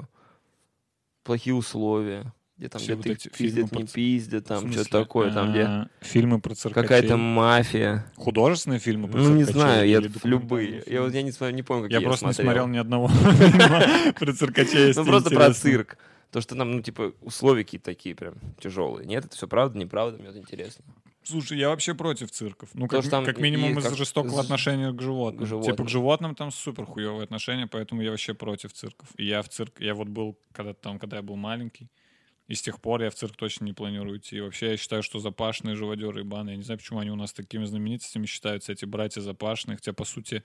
плохие условия, где там где-то вот эти пиздят, не про пиздят, там что-то такое, там где А, Фильмы про циркачей. какая-то мафия. Художественные фильмы про Ну, не знаю, я любые. Я вот я не, не помню, какие Я просто не смотрел. ни одного фильма про циркачей. Ну, просто про цирк. То, что там, ну, типа, условия какие-то такие прям тяжелые. Нет, это все правда, неправда, мне вот интересно. Слушай, я вообще против цирков. Ну, как, там как минимум из-за жестокого с- отношения к животным. к Типа животным. к животным там супер хуевые отношения, поэтому я вообще против цирков. И я в цирк, я вот был когда там, когда я был маленький, и с тех пор я в цирк точно не планирую идти. И вообще я считаю, что запашные живодеры и баны, я не знаю, почему они у нас такими знаменитостями считаются, эти братья запашные, хотя, по сути,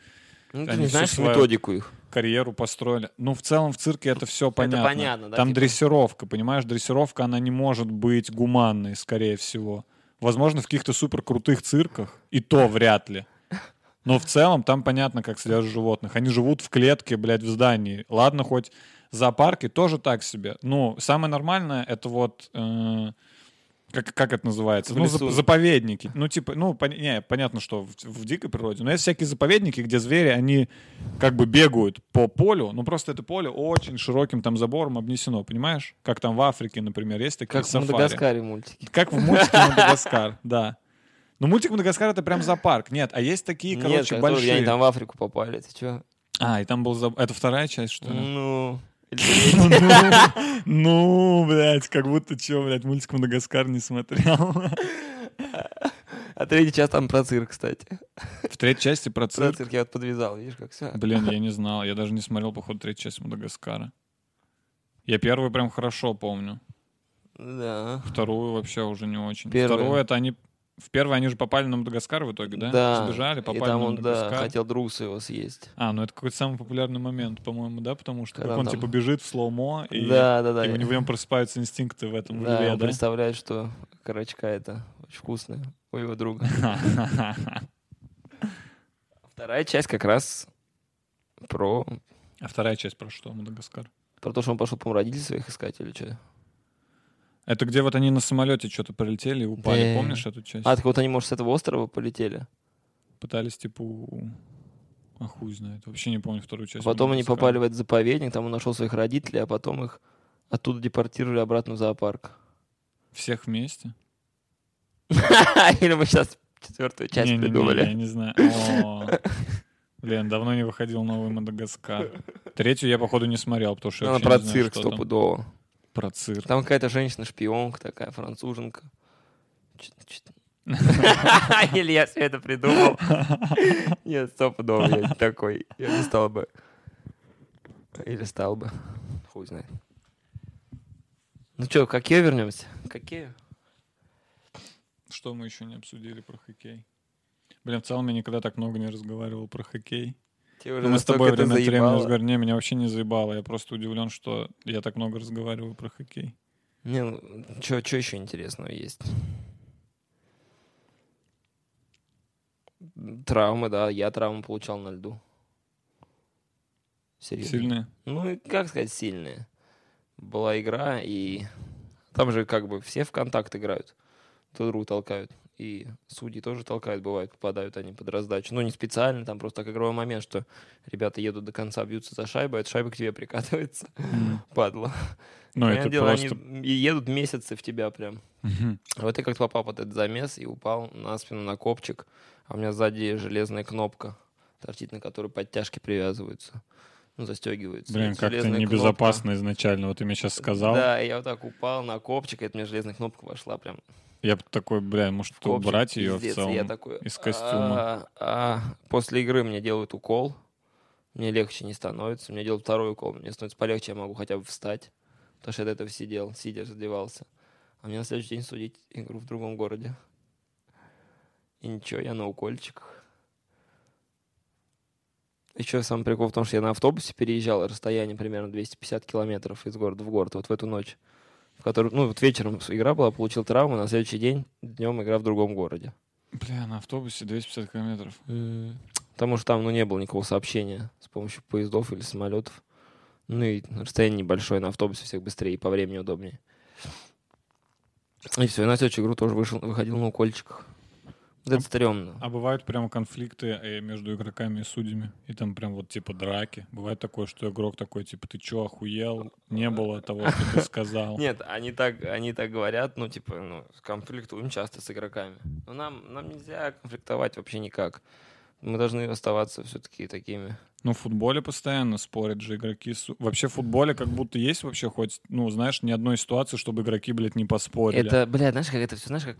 Ну, ты не знаешь методику их. карьеру построили. Ну, в целом в цирке это все понятно. понятно, да, Там типа? дрессировка, понимаешь, дрессировка, она не может быть гуманной, скорее всего. Возможно, в каких-то супер крутых цирках, и то вряд ли. Но в целом там понятно, как содержат животных. Они живут в клетке, блядь, в здании. Ладно, хоть зоопарки тоже так себе. Ну, самое нормальное это вот... э, как, как это называется? В Ну, зап- заповедники. Ну, типа, ну, пон- не, понятно, что в, в дикой природе. Но есть всякие заповедники, где звери, они как бы бегают по полю, ну просто это поле очень широким там забором обнесено, понимаешь? Как там в Африке, например, есть такие Как в сафари. Мадагаскаре мультики. Как в мультике Мадагаскар, да. Ну, мультик Мадагаскар это прям зоопарк. Нет, а есть такие, Нет, короче, большие. они там в Африку попали. Ты чё? А, и там был... Это вторая часть, что ли? Ну... Ну, блядь, как будто чё, блядь, мультик Мадагаскар не смотрел. А третий час там про цирк, кстати. В третьей части про Про цирк. цирк я вот подвязал, видишь, как все. Блин, я не знал. Я даже не смотрел, походу, третью часть Мадагаскара. Я первую прям хорошо помню. Да. Вторую вообще уже не очень. Первую. Вторую это они... В первой они же попали на Мадагаскар в итоге, да? Да. Сбежали, И попали там на он, да, Мадагаскар. хотел друг своего съесть. А, ну это какой-то самый популярный момент, по-моему, да? Потому что Когда как он там- типа бежит в slow-mo, и, Да, да, да. и у него в нем просыпаются инстинкты в этом Да, льве, он да? представляет, что окорочка это очень вкусная у его друга. Вторая часть как раз про, А вторая часть про что, Мадагаскар? про то, что он пошел, по родителей своих искать или что. Это где вот они на самолете что-то прилетели и упали, Да. помнишь эту часть? А, так вот они, может, с этого острова полетели? Пытались типа... у- А хуй знает, вообще не помню вторую часть. Потом они попали в этот заповедник, там он нашел своих родителей, а потом их оттуда депортировали обратно в зоопарк. Всех вместе? Или мы сейчас четвертую часть Не-не-не, придумали. Я не знаю. О, Блин, давно не выходил новый Мадагаскар. Третью я, походу, не смотрел, потому что я Она вообще про не знаю, цирк что там. стопудово. Про цирк. Там какая-то женщина-шпионка такая, француженка. Или я все это придумал. Нет, стопудово я не такой. Я не стал бы. Или стал бы. Хуй знает. Ну что, к хоккею вернемся? К хоккею? Что мы еще не обсудили про хоккей? Блин, в целом я никогда так много не разговаривал про хоккей. Ну, мы с тобой время от времени разговариваем. Не, меня вообще не заебало. Я просто удивлен, что я так много разговариваю про хоккей. Не, ну, что еще интересного есть? Травмы, да. Я травму получал на льду. Серьезно. Сильные? Ну, как сказать, сильные. Была игра, и там же как бы все в контакт играют. Друг другу толкают. И судьи тоже толкают, бывает, попадают они под раздачу. Ну, не специально, там просто как игровой момент, что ребята едут до конца, бьются за шайбу, а эта шайба к тебе прикатывается. Падла. Ну, Понятное это дело, просто... они едут месяцы в тебя прям. Вот я как-то попал под этот замес и упал на спину на копчик, а у меня сзади железная кнопка торчит, на которую подтяжки привязываются. Ну, застегиваются. Блин, как-то небезопасно изначально. Вот ты мне сейчас кнопка- сказал. Да, я вот так упал на копчик, и это мне железная кнопка вошла прям Я бы такой, бля, может, в копчик. убрать ее в целом я такой, из костюма. «А, а». После игры мне делают укол, мне легче не становится. Мне делают второй укол, мне становится полегче, я могу хотя бы встать. Потому что я до этого сидел, сидя раздевался. А мне на следующий день судить игру в другом городе. И ничего, я на укольчиках. Еще сам прикол в том, что я на автобусе переезжал расстояние примерно 250 километров из города в город, вот в эту ночь. В которую, ну, вот вечером игра была, получил травму, на следующий день днем игра в другом городе. Бля, на автобусе 250 километров. Потому что там, ну, не было никакого сообщения с помощью поездов или самолетов. Ну и расстояние небольшое, на автобусе всех быстрее и по времени удобнее. И все, и на следующую игру тоже вышел, выходил на укольчиках. Это стрёмно. А бывают прямо конфликты э, между игроками и судьями? И там прям вот типа драки. Бывает такое, что игрок такой, типа, ты чё, охуел? Не было того, что ты сказал. Нет, они так, они так говорят, ну, типа, ну, конфликтуем часто с игроками. Но нам, нам нельзя конфликтовать вообще никак. Мы должны оставаться все-таки такими. Ну, в футболе постоянно спорят же игроки. Вообще в футболе как будто есть вообще хоть, ну, знаешь, ни одной ситуации, чтобы игроки, блядь, не поспорили. Это, блядь, знаешь, как это все, знаешь, как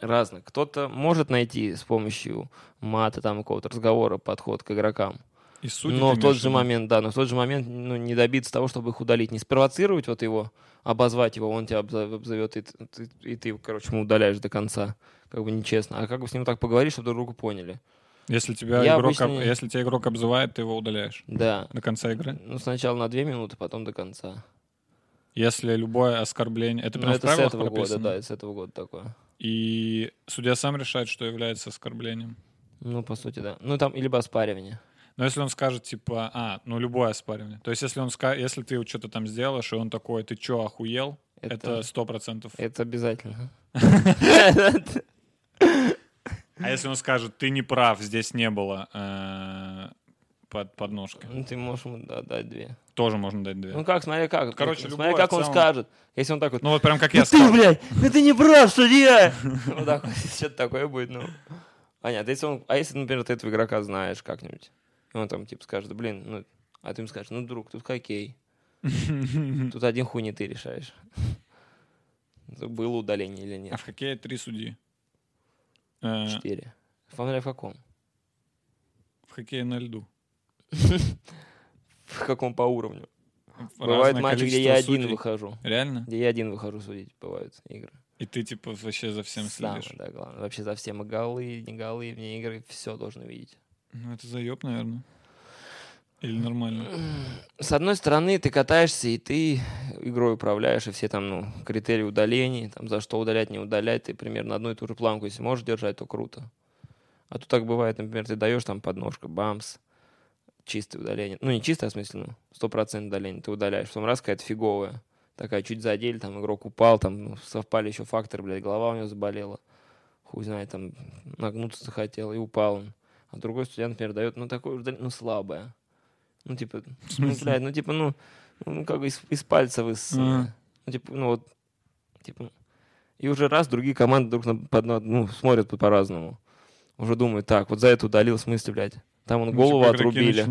разно. Кто-то может найти с помощью мата, там, какого-то разговора подход к игрокам. И судьи но в тот же момент, да, но в тот же момент ну, не добиться того, чтобы их удалить. Не спровоцировать вот его, обозвать его, он тебя обзов- обзовет, и, ты, и ты, короче, ему удаляешь до конца. Как бы нечестно. А как бы с ним так поговорить, чтобы друг друга поняли. Если тебя, Я игрок, обычно об- если тебя игрок обзывает, ты его удаляешь Да. до конца игры. Ну, сначала на две минуты, потом до конца. Если любое оскорбление... Это Ну, прям в это с этого года, прописано? да, с этого года такое. И судья сам решает, что является оскорблением. Ну, по сути, да. Ну, там, либо оспаривание. Но если он скажет, типа, а, ну, любое оспаривание. То есть, если он ска... если ты что-то там сделаешь, и он такой, ты чё, охуел? Это сто процентов. Это обязательно. А если он скажет, ты не прав, здесь не было э, под подножкой. Ну, ты можешь ему да, дать две. Тоже можно дать две. Ну как, смотри, как. Короче, смотри, как он скажет. Если он так вот, Ну вот прям как «Ну я ты, сказал. блядь, ну ты не прав, судья! Вот так вот, что-то такое будет, ну. Понятно. Если он, а если, например, ты этого игрока знаешь как-нибудь, и он там, типа, скажет, блин, ну, а ты ему скажешь, ну, друг, тут хоккей. Тут один хуй не ты решаешь. Было удаление или А нет. в хоккее три судьи. Э, Четыре. Смотря в каком. В хоккее на льду. В каком по уровню. Бывают матчи, где я один выхожу. Реально? Где я один выхожу судить, бывают игры. И ты типа вообще за всем следишь? да, главное. Вообще за всем. И голы, не голы, вне игры, все должен видеть. Ну это заеб, наверное. Или нормально? С одной стороны, ты катаешься, и ты игрой управляешь, и все там, ну, критерии удалений, там, за что удалять, не удалять, ты примерно одну и ту же планку, если можешь держать, то круто. А тут так бывает, например, ты даешь там подножка, бамс, чистое удаление. Ну, не чистое, а в смысле, ну, стопроцентное удаление ты удаляешь. Потом раз какая-то фиговая, такая чуть задели, там игрок упал, там ну, совпали еще факторы, блядь, голова у него заболела. Хуй знает, там нагнуться захотел, и упал он. А другой студент, например, дает, ну, такое ну, слабое. Ну, типа, ну, блядь, ну, типа, ну, ну, как бы из, из пальца высосанное. Ага. Ну, типа, ну, вот, типа, и уже раз другие команды друг на, по одно- ну, смотрят по- по-разному. Уже думают, так, вот за это удалил, в смысле, блядь. Там он Ну, голову типа, отрубили.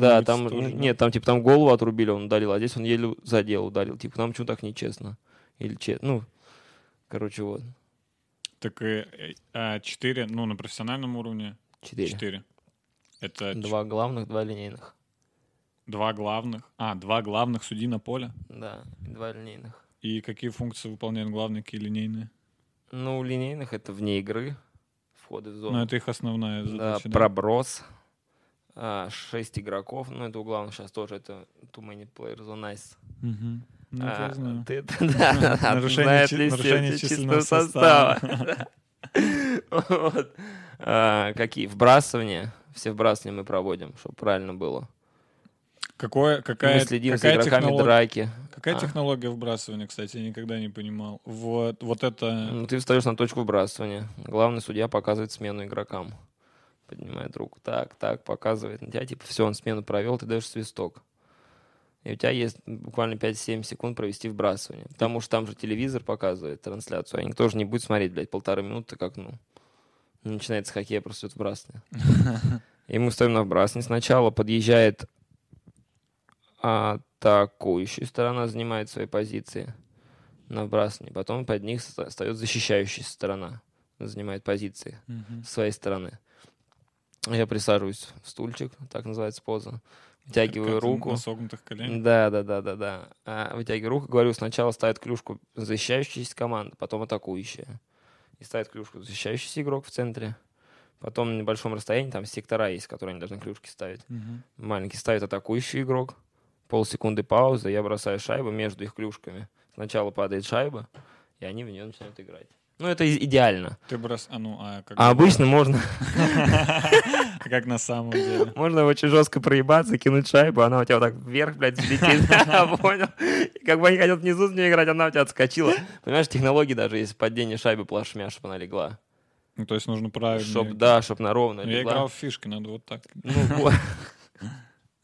Да, там, тоже, нет, там, типа, там голову отрубили, он удалил, а здесь он еле задел, удалил. Типа, там почему так нечестно? Или честно? Ну, короче, вот, Так и э, а, четыре, ну на профессиональном уровне четыре. четыре. Это ч- Два главных, два линейных. Два главных. А, два главных судьи на поле. Да, два линейных. И какие функции выполняют главные, какие линейные? Ну, у линейных это вне игры, входы в зону. Ну, это их основная Да, задача. да? проброс. А, шесть игроков. Ну, это у главных сейчас тоже. Это too many players on ice. Мгм. Ну, А, я знаю. ты- да, да, Нарушение чи- нарушение численного численного состава. Вот. А, Какие? Вбрасывания. Все вбрасывания мы проводим, чтобы правильно было. Какое, какая, Мы следим за какая, игроками технолог- драки. какая А. технология вбрасывания, кстати, я никогда не понимал. Вот, вот это... Ну, ты встаешь на точку выбрасывания. Главный судья показывает смену игрокам. Поднимает руку. Так, так, показывает на тебя. Типа, все, он смену провел, ты даешь свисток. И у тебя есть буквально 5-7 секунд провести вбрасывание. Потому что там же телевизор показывает трансляцию. А никто же не будет смотреть, блядь, полторы минуты, как, ну, начинается хоккей, просто идет вбрасывание. И мы стоим на вбрасывание. Сначала подъезжает атакующая сторона, занимает свои позиции на вбрасывании. Потом под них ста- встает защищающаяся сторона, занимает позиции с своей стороны. Я присаживаюсь в стульчик, так называется поза, вытягиваю Как руку. На согнутых коленях. Да, да, да, да, да. А, вытягиваю руку, говорю, сначала ставит клюшку защищающаяся команда, потом атакующая. И ставит клюшку защищающийся игрок в центре. Потом на небольшом расстоянии, там сектора есть, которые они должны клюшки ставить. Мгм. Маленький ставит атакующий игрок. Полсекунды пауза, я бросаю шайбу между их клюшками. Сначала падает шайба, и они в нее начинают играть. Ну, это идеально. Ты брос... А ну, а как... А обычно можно, как на самом деле? можно очень жестко проебаться, кинуть шайбу, она у тебя вот так вверх, блядь, взлетит. Понял? Как бы они хотят внизу с ней играть, она у тебя отскочила. Понимаешь, технологии даже есть падение шайбы плашмя, чтобы она легла. Ну, то есть нужно правильно... Чтоб, да, чтоб на ровно Ну, Я легла. играл в фишки, надо вот так. Ну.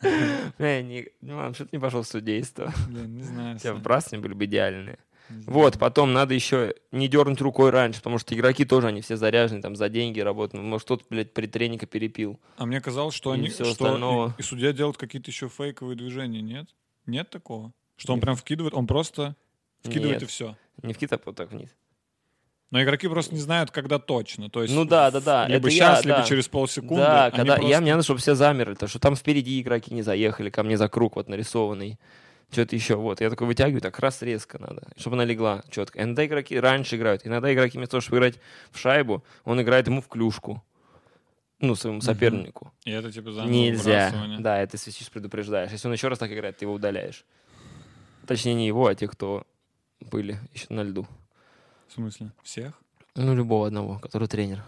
Бля, не, ну, ладно, что ты не пошел в судейство? Блин, не знаю. У тебя вбрасывания были бы идеальные. не. Вот, потом надо еще не дернуть рукой раньше, потому что игроки тоже, они все заряжены, там, за деньги работают. Может, кто-то, блядь, при тренинга перепил. А мне казалось, что И они... всё что остального. И, и судья делает какие-то еще фейковые движения, нет? Нет такого? Что он прям вкидывает, он просто вкидывает Нет. и все. Не в китап вот так вниз. Но игроки просто не знают, когда точно. То есть Ну да, да, да, Либо это сейчас, я, либо да. через полсекунды. да, когда просто- я мне надо, чтобы все замерли, то что там впереди игроки не заехали, ко мне за круг вот нарисованный. Что-то еще, вот. Я такой вытягиваю, так раз резко надо, чтобы она легла четко. Иногда игроки раньше играют, иногда игроки вместо того, чтобы играть в шайбу, он играет ему в клюшку. Ну, своему сопернику. И это типа заново Нельзя. Да, это свистишь, предупреждаешь. Если он еще раз так играет, ты его удаляешь. Точнее, не его, а тех, кто были еще на льду. В смысле? Всех? Ну, любого одного, который тренер.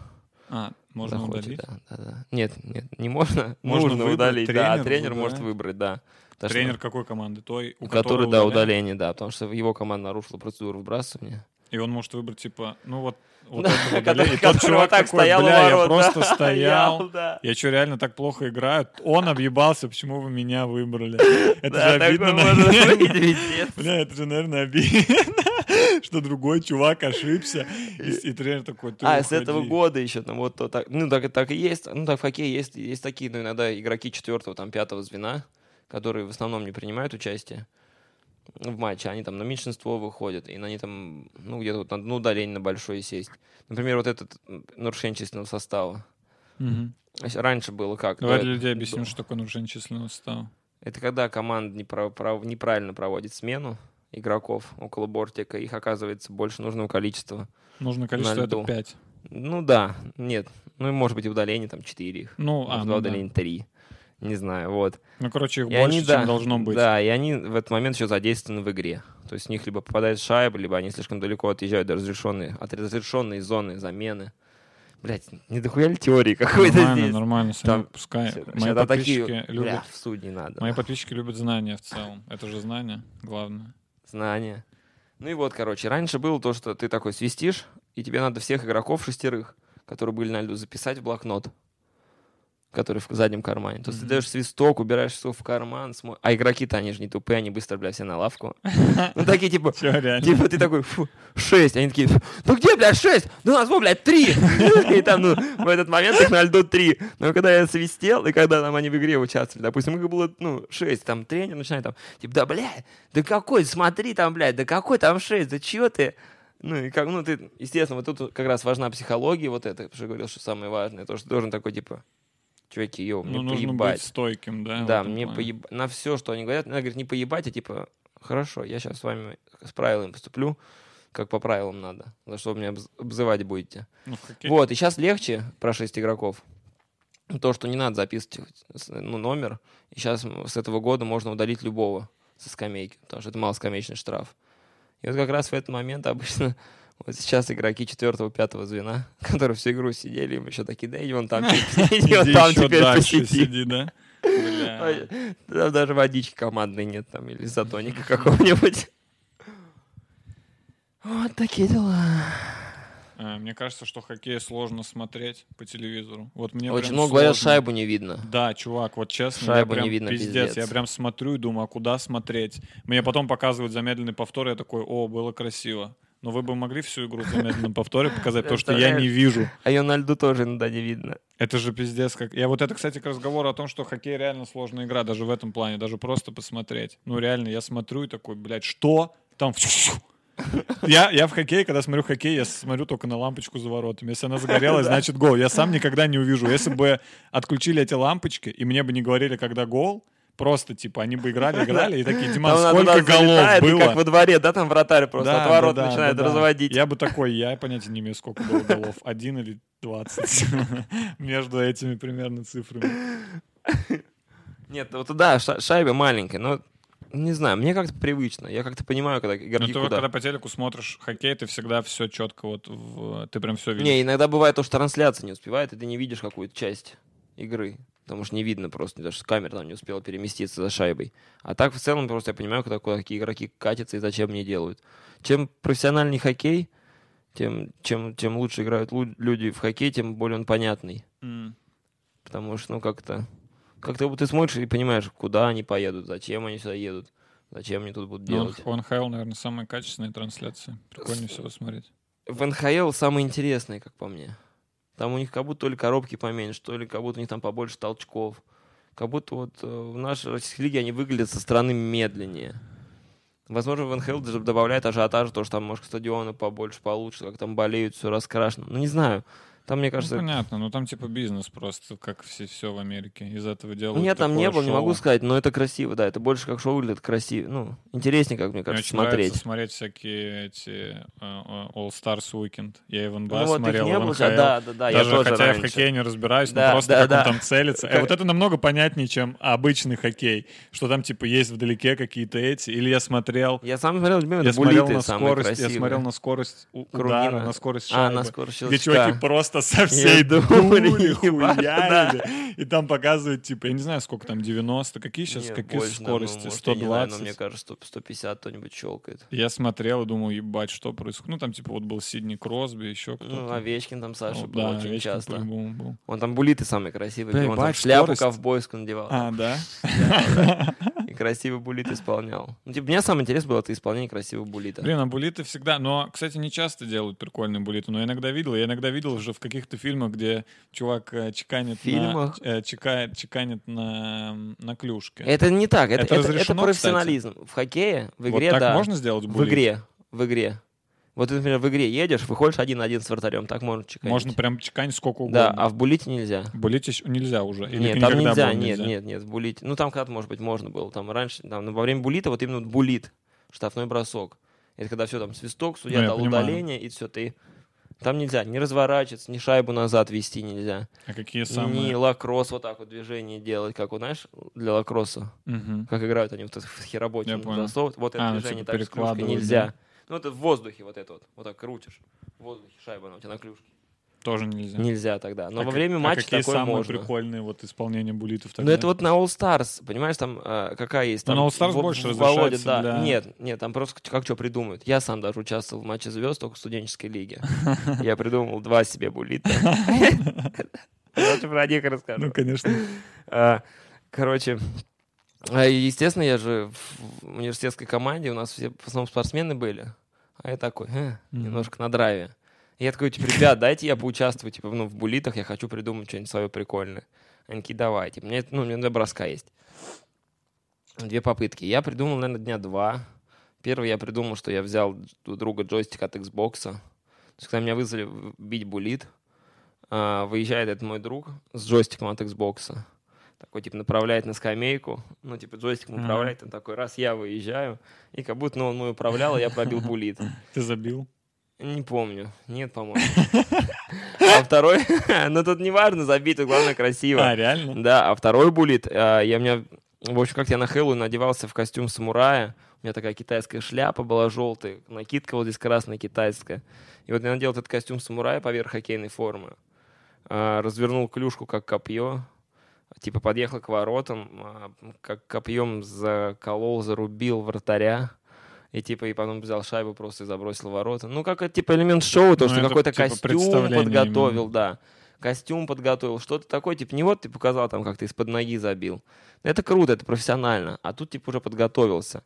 А, можно захочет, удалить? Да, да, да. Нет, нет, не можно. Можно Нужно удалить. да, тренер тренер может выбирает. выбрать, да. Потому что- Тренер какой команды? Той, у который, которого да, удаление, да. Потому что его команда нарушила процедуру вбрасывания. И он может выбрать, типа, ну вот, вот Да, этого который- удали. И тот который чувак так такой, стоял бля, я ворот, просто да, стоял. да. Я что, реально так плохо играю? Он объебался, почему вы меня выбрали? Это Да, же обидно, может наверное. Бля, это же, наверное, обидно, что другой чувак ошибся. И, и тренер такой, А, с этого года еще, там вот то так, ну так, так и есть, ну так в хоккее есть, есть такие, ну иногда игроки четвертого, там пятого звена, которые в основном не принимают участие в матче, они там на меньшинство выходят, и они там, ну где-то вот на одно удаление на большое сесть. Например, вот этот нарушение численного состава. С- Раньше было как? Давай До- для людей объясним, что такое нарушение численного состава. Это когда команда непра- прав- неправильно проводит смену игроков около бортика, их оказывается больше нужного количества. Нужно количество это льду. 5. Ну да, нет. Ну и может быть удаление там 4 их. Ну, Может, а, ну, да. удаления 3. Не знаю, вот. ну, короче, их И больше, они, да, чем должно быть. Да, и они в этот момент еще задействованы в игре. То есть в них либо попадает шайба, либо они слишком далеко отъезжают до разрешенной, от разрешенной зоны замены. Блять, не дохуя ли теории какой-то Нормально, здесь? нормально, Санек, пускай. Всё- Мои всегда подписчики такие, любят... бля, в суд не надо. Мои подписчики любят знания в целом. Это же знание, главное. Знания. Ну и вот, короче, раньше было то, что ты такой свистишь, и тебе надо всех игроков шестерых, которые были на льду, записать в блокнот, который в заднем кармане. То есть ты Мгм. даешь свисток, убираешь все в карман, смо- а игроки-то они же не тупые, они быстро, бля, все на лавку. Ну такие типа. Типа ты такой, фу, шесть. Они такие, ну где, блядь, шесть? Ну у нас, блядь, три. И там, ну, в этот момент их на льду три. Но когда я свистел, и когда там они в игре участвовали, допустим, их было, ну, шесть, там тренер начинает там, типа, да, блядь, да какой, смотри там, блядь, да какой там шесть, да чё ты? Ну, и как, ну, ты, естественно, вот тут как раз важна психология вот это, потому что я говорил, что самое важное, то, что ты должен такой, типа, чуваки, йоу, мне Ну, поебать. быть стойким, да? Да, мне плане. поеб... на все, что они говорят, надо говорить, не поебать, а типа, хорошо, я сейчас с вами с правилами поступлю, как по правилам надо, за что вы меня обз- обзывать будете. Ну, Вот, и сейчас легче про 6 игроков. То, что не надо записывать ну, номер, и сейчас с этого года можно удалить любого со скамейки, потому что это малоскамеечный штраф. И вот как раз в этот момент обычно вот сейчас игроки четвертого, пятого звена, которые всю игру сидели, им еще такие, да иди вон там, иди вон там теперь посиди. сиди, да? Там даже водички командной нет там, или изотоника какого-нибудь. Вот такие дела. А, Мне кажется, что хоккей сложно смотреть по телевизору. Вот мне Очень много говорят, шайбу не видно. Да, чувак, вот честно, Шайбу прям не видно, пиздец. пиздец. Я прям смотрю и думаю, а куда смотреть? Мне потом показывают замедленный повтор, я такой, о, было красиво. Но вы бы могли всю игру в замедленном повторе показать, потому что я не вижу. А ее на льду тоже иногда не видно. Это же пиздец как... Я вот это, кстати, к разговору о том, что хоккей реально сложная игра, даже в этом плане, даже просто посмотреть. Ну реально, я смотрю и такой, блядь, что? Там... Я, я в хоккей, когда смотрю хоккей, я смотрю только на лампочку за воротами. Если она загорелась, значит гол. Я сам никогда не увижу. Если бы отключили эти лампочки, и мне бы не говорили, когда гол, просто, типа, они бы играли, играли, и такие, Диман, Там сколько голов залетает, было? как во дворе, да, там вратарь просто Да, от ворот да, да, начинает да, да. разводить. Я бы такой, я понятия не имею, сколько было голов. Один или двадцать между этими примерно цифрами. Нет, вот да, ша- шайба маленькая, но не знаю, мне как-то привычно. Я как-то понимаю, когда Но игроки ты куда. когда по телеку смотришь хоккей, ты всегда все четко вот, в- ты прям все видишь. Не, иногда бывает то, что трансляция не успевает, и ты не видишь какую-то часть игры. Потому что не видно просто, даже камера там не успела переместиться за шайбой. А так в целом просто я понимаю, когда куда какие игроки катятся и зачем они делают. Чем профессиональный хоккей, тем, чем, чем лучше играют люди в хоккей, тем более он понятный. М. Потому что, ну, как-то... Как-то ты смотришь и понимаешь, куда они поедут, зачем они сюда едут, зачем они тут будут Ну, делать. в НХЛ, наверное, самые качественные трансляции. Прикольнее всего смотреть. В НХЛ самые интересные, как по мне. Там у них как будто то ли коробки поменьше, то ли как будто у них там побольше толчков. Как будто вот э, в нашей российской лиге они выглядят со стороны медленнее. Возможно, в НХЛ даже добавляет ажиотаж, то, что там, может, стадионы побольше, получше, как там болеют, все раскрашено. Ну, не знаю. Там, мне кажется... Ну, понятно, ну там типа бизнес просто, как все, все в Америке. Из этого делают Нет, там такое не было, не могу сказать, но это красиво, да. Это больше как шоу выглядит красиво. Ну, интереснее, как мне Мне кажется, нравится смотреть. смотреть всякие эти э, All Stars Weekend. Я и в НБА Ну, вот смотрел, не в было, НХЛ. да, да, да, я Даже тоже хотя я в раньше. хоккее не разбираюсь, Да, но просто да, как да. он там целится. Э, вот это намного понятнее, чем обычный хоккей. Что там типа есть вдалеке какие-то эти. Или я смотрел... Я сам смотрел, Я смотрел на скорость, я смотрел на скорость удара, на- на скорость А, шайбы. на скорость где чуваки просто просто со всей дури. И там показывают, типа, я не знаю, сколько там, 90, какие сейчас, Нет, какие больше, да, ну, скорости, может, я не знаю, но 120. мне кажется, что 150 кто-нибудь щелкает. Я смотрел и думал, ебать, что происходит. Ну, там, типа, вот был Сидни Кросби, еще Ну, кто-то. Овечкин там, Саша, Ну, был да, очень Овечкин часто. был. Он там булиты. Бля, был, он там шляпу скорость. ковбойскую надевал. А, да? И красивый булит исполнял. Ну, типа, мне самое интересное было это исполнение красивого булита. Блин, а булиты всегда... Но, кстати, не часто делают прикольные булиты, но иногда видел. Я иногда видел уже в каких-то фильмах, где чувак э, чеканит, Фильмах? На, э, чекает, чеканит на, на клюшке. Это не так, это, Это это, это разрешено, профессионализм. В хоккее, в вот игре, так да. можно сделать В булит? игре, в игре. Вот например, в игре едешь, выходишь один на один с вратарем, так можно чеканить. Можно прям чеканить сколько угодно. Да, а в булите нельзя. В булите нельзя уже? Или нет, там нельзя, нет, нет, нет, в булите. Ну, там когда-то, может быть, можно было. Там раньше, там, ну, во время булита, вот именно вот булит, штрафной бросок. Это когда все там свисток, судья Ну, дал понимаю. удаление, и все, ты... Там нельзя ни разворачиваться, ни шайбу назад вести нельзя. А какие Ни самые... лакросс вот так вот движение делать, как, вот, знаешь, для лакросса. Мгм. Как играют они вот в хеработе. Засовывают. Вот это А, ну, движение типа так с клюшкой нельзя. да. Ну, это в воздухе вот это вот. Вот так крутишь. В воздухе шайба, она у тебя на клюшке. Тоже нельзя. Нельзя тогда. Но А во время а матча какие такое самые можно. прикольные вот исполнения булитов Ну, тогда? это вот на All Stars, понимаешь, там э, какая есть? Ну, Там на All Stars Во- больше Володя, разрешается да. для- Нет, нет, там просто как что придумают. Я сам даже участвовал в матче звезд только в студенческой лиге. Я придумал два себе булита. Лучше про них расскажу. Ну, конечно. А, Короче, а, естественно, я же в университетской команде, у нас все в основном спортсмены были. А я такой, э, немножко на драйве. И я такой, типа, ребят, дайте я поучаствую, типа, ну, в булитах, я хочу придумать что-нибудь свое прикольное. Они такие, давай, типа, мне, ну, у меня два броска есть. Две попытки. Я придумал, наверное, дня два. Первый я придумал, что я взял у друга джойстик от Xbox. То есть, когда меня вызвали бить булит, а, выезжает этот мой друг с джойстиком от Xbox. Такой, типа, направляет на скамейку. Ну, типа, джойстиком Ага. управляет. Он такой, раз я выезжаю. И как будто ну, он мой управлял, а я пробил булит. Ты забил? Не помню. Нет, по-моему. А второй... Ну, тут не важно забить, тут главное красиво. А, реально? Да, а второй булит, а, я меня, в общем, как я на Хэллоуин надевался в костюм самурая, у меня такая китайская шляпа была желтая, накидка вот здесь красная китайская. И вот я надел этот костюм самурая поверх хоккейной формы, а, развернул клюшку как копье, типа подъехал к воротам, а, как копьем заколол, зарубил вратаря. И типа и потом взял шайбу просто и забросил ворота. Ну, как это, типа элемент шоу, то, Ну, что какой-то типа, костюм подготовил, именно. да костюм подготовил, что-то такое, типа, не вот ты показал там, как ты из-под ноги забил. Это круто, это профессионально. А тут, типа, уже подготовился.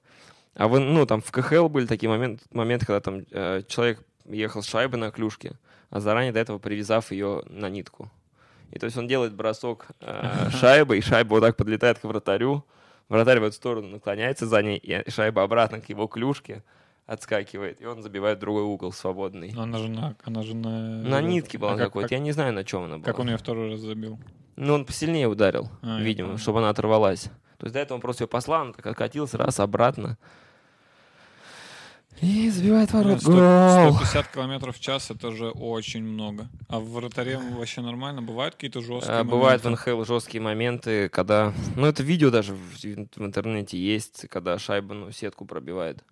А вы, ну, там в КХЛ были такие моменты, моменты когда там э, человек ехал с шайбой на клюшке, а заранее до этого привязав ее на нитку. И то есть он делает бросок э, шайбы, и шайба вот так подлетает к вратарю. Вратарь в эту сторону наклоняется за ней, и шайба обратно к его клюшке отскакивает, и он забивает другой угол свободный. Но она же на... Она же на... На нитке была А как- какой-то, как- я не знаю, на чем она была. Как он ее второй раз забил? Ну, он посильнее ударил, А, видимо, чтобы она оторвалась. То есть до этого он просто ее послал, она так откатилась раз обратно. И забивает Блин, ворот. 100 Гол! 150 километров в час это же очень много. А в вратаре вообще нормально? Бывают какие-то жесткие А, Бывают в моменты? НХЛ жесткие моменты, когда... Ну, это видео даже в, в интернете есть, когда шайба, ну, сетку пробивает.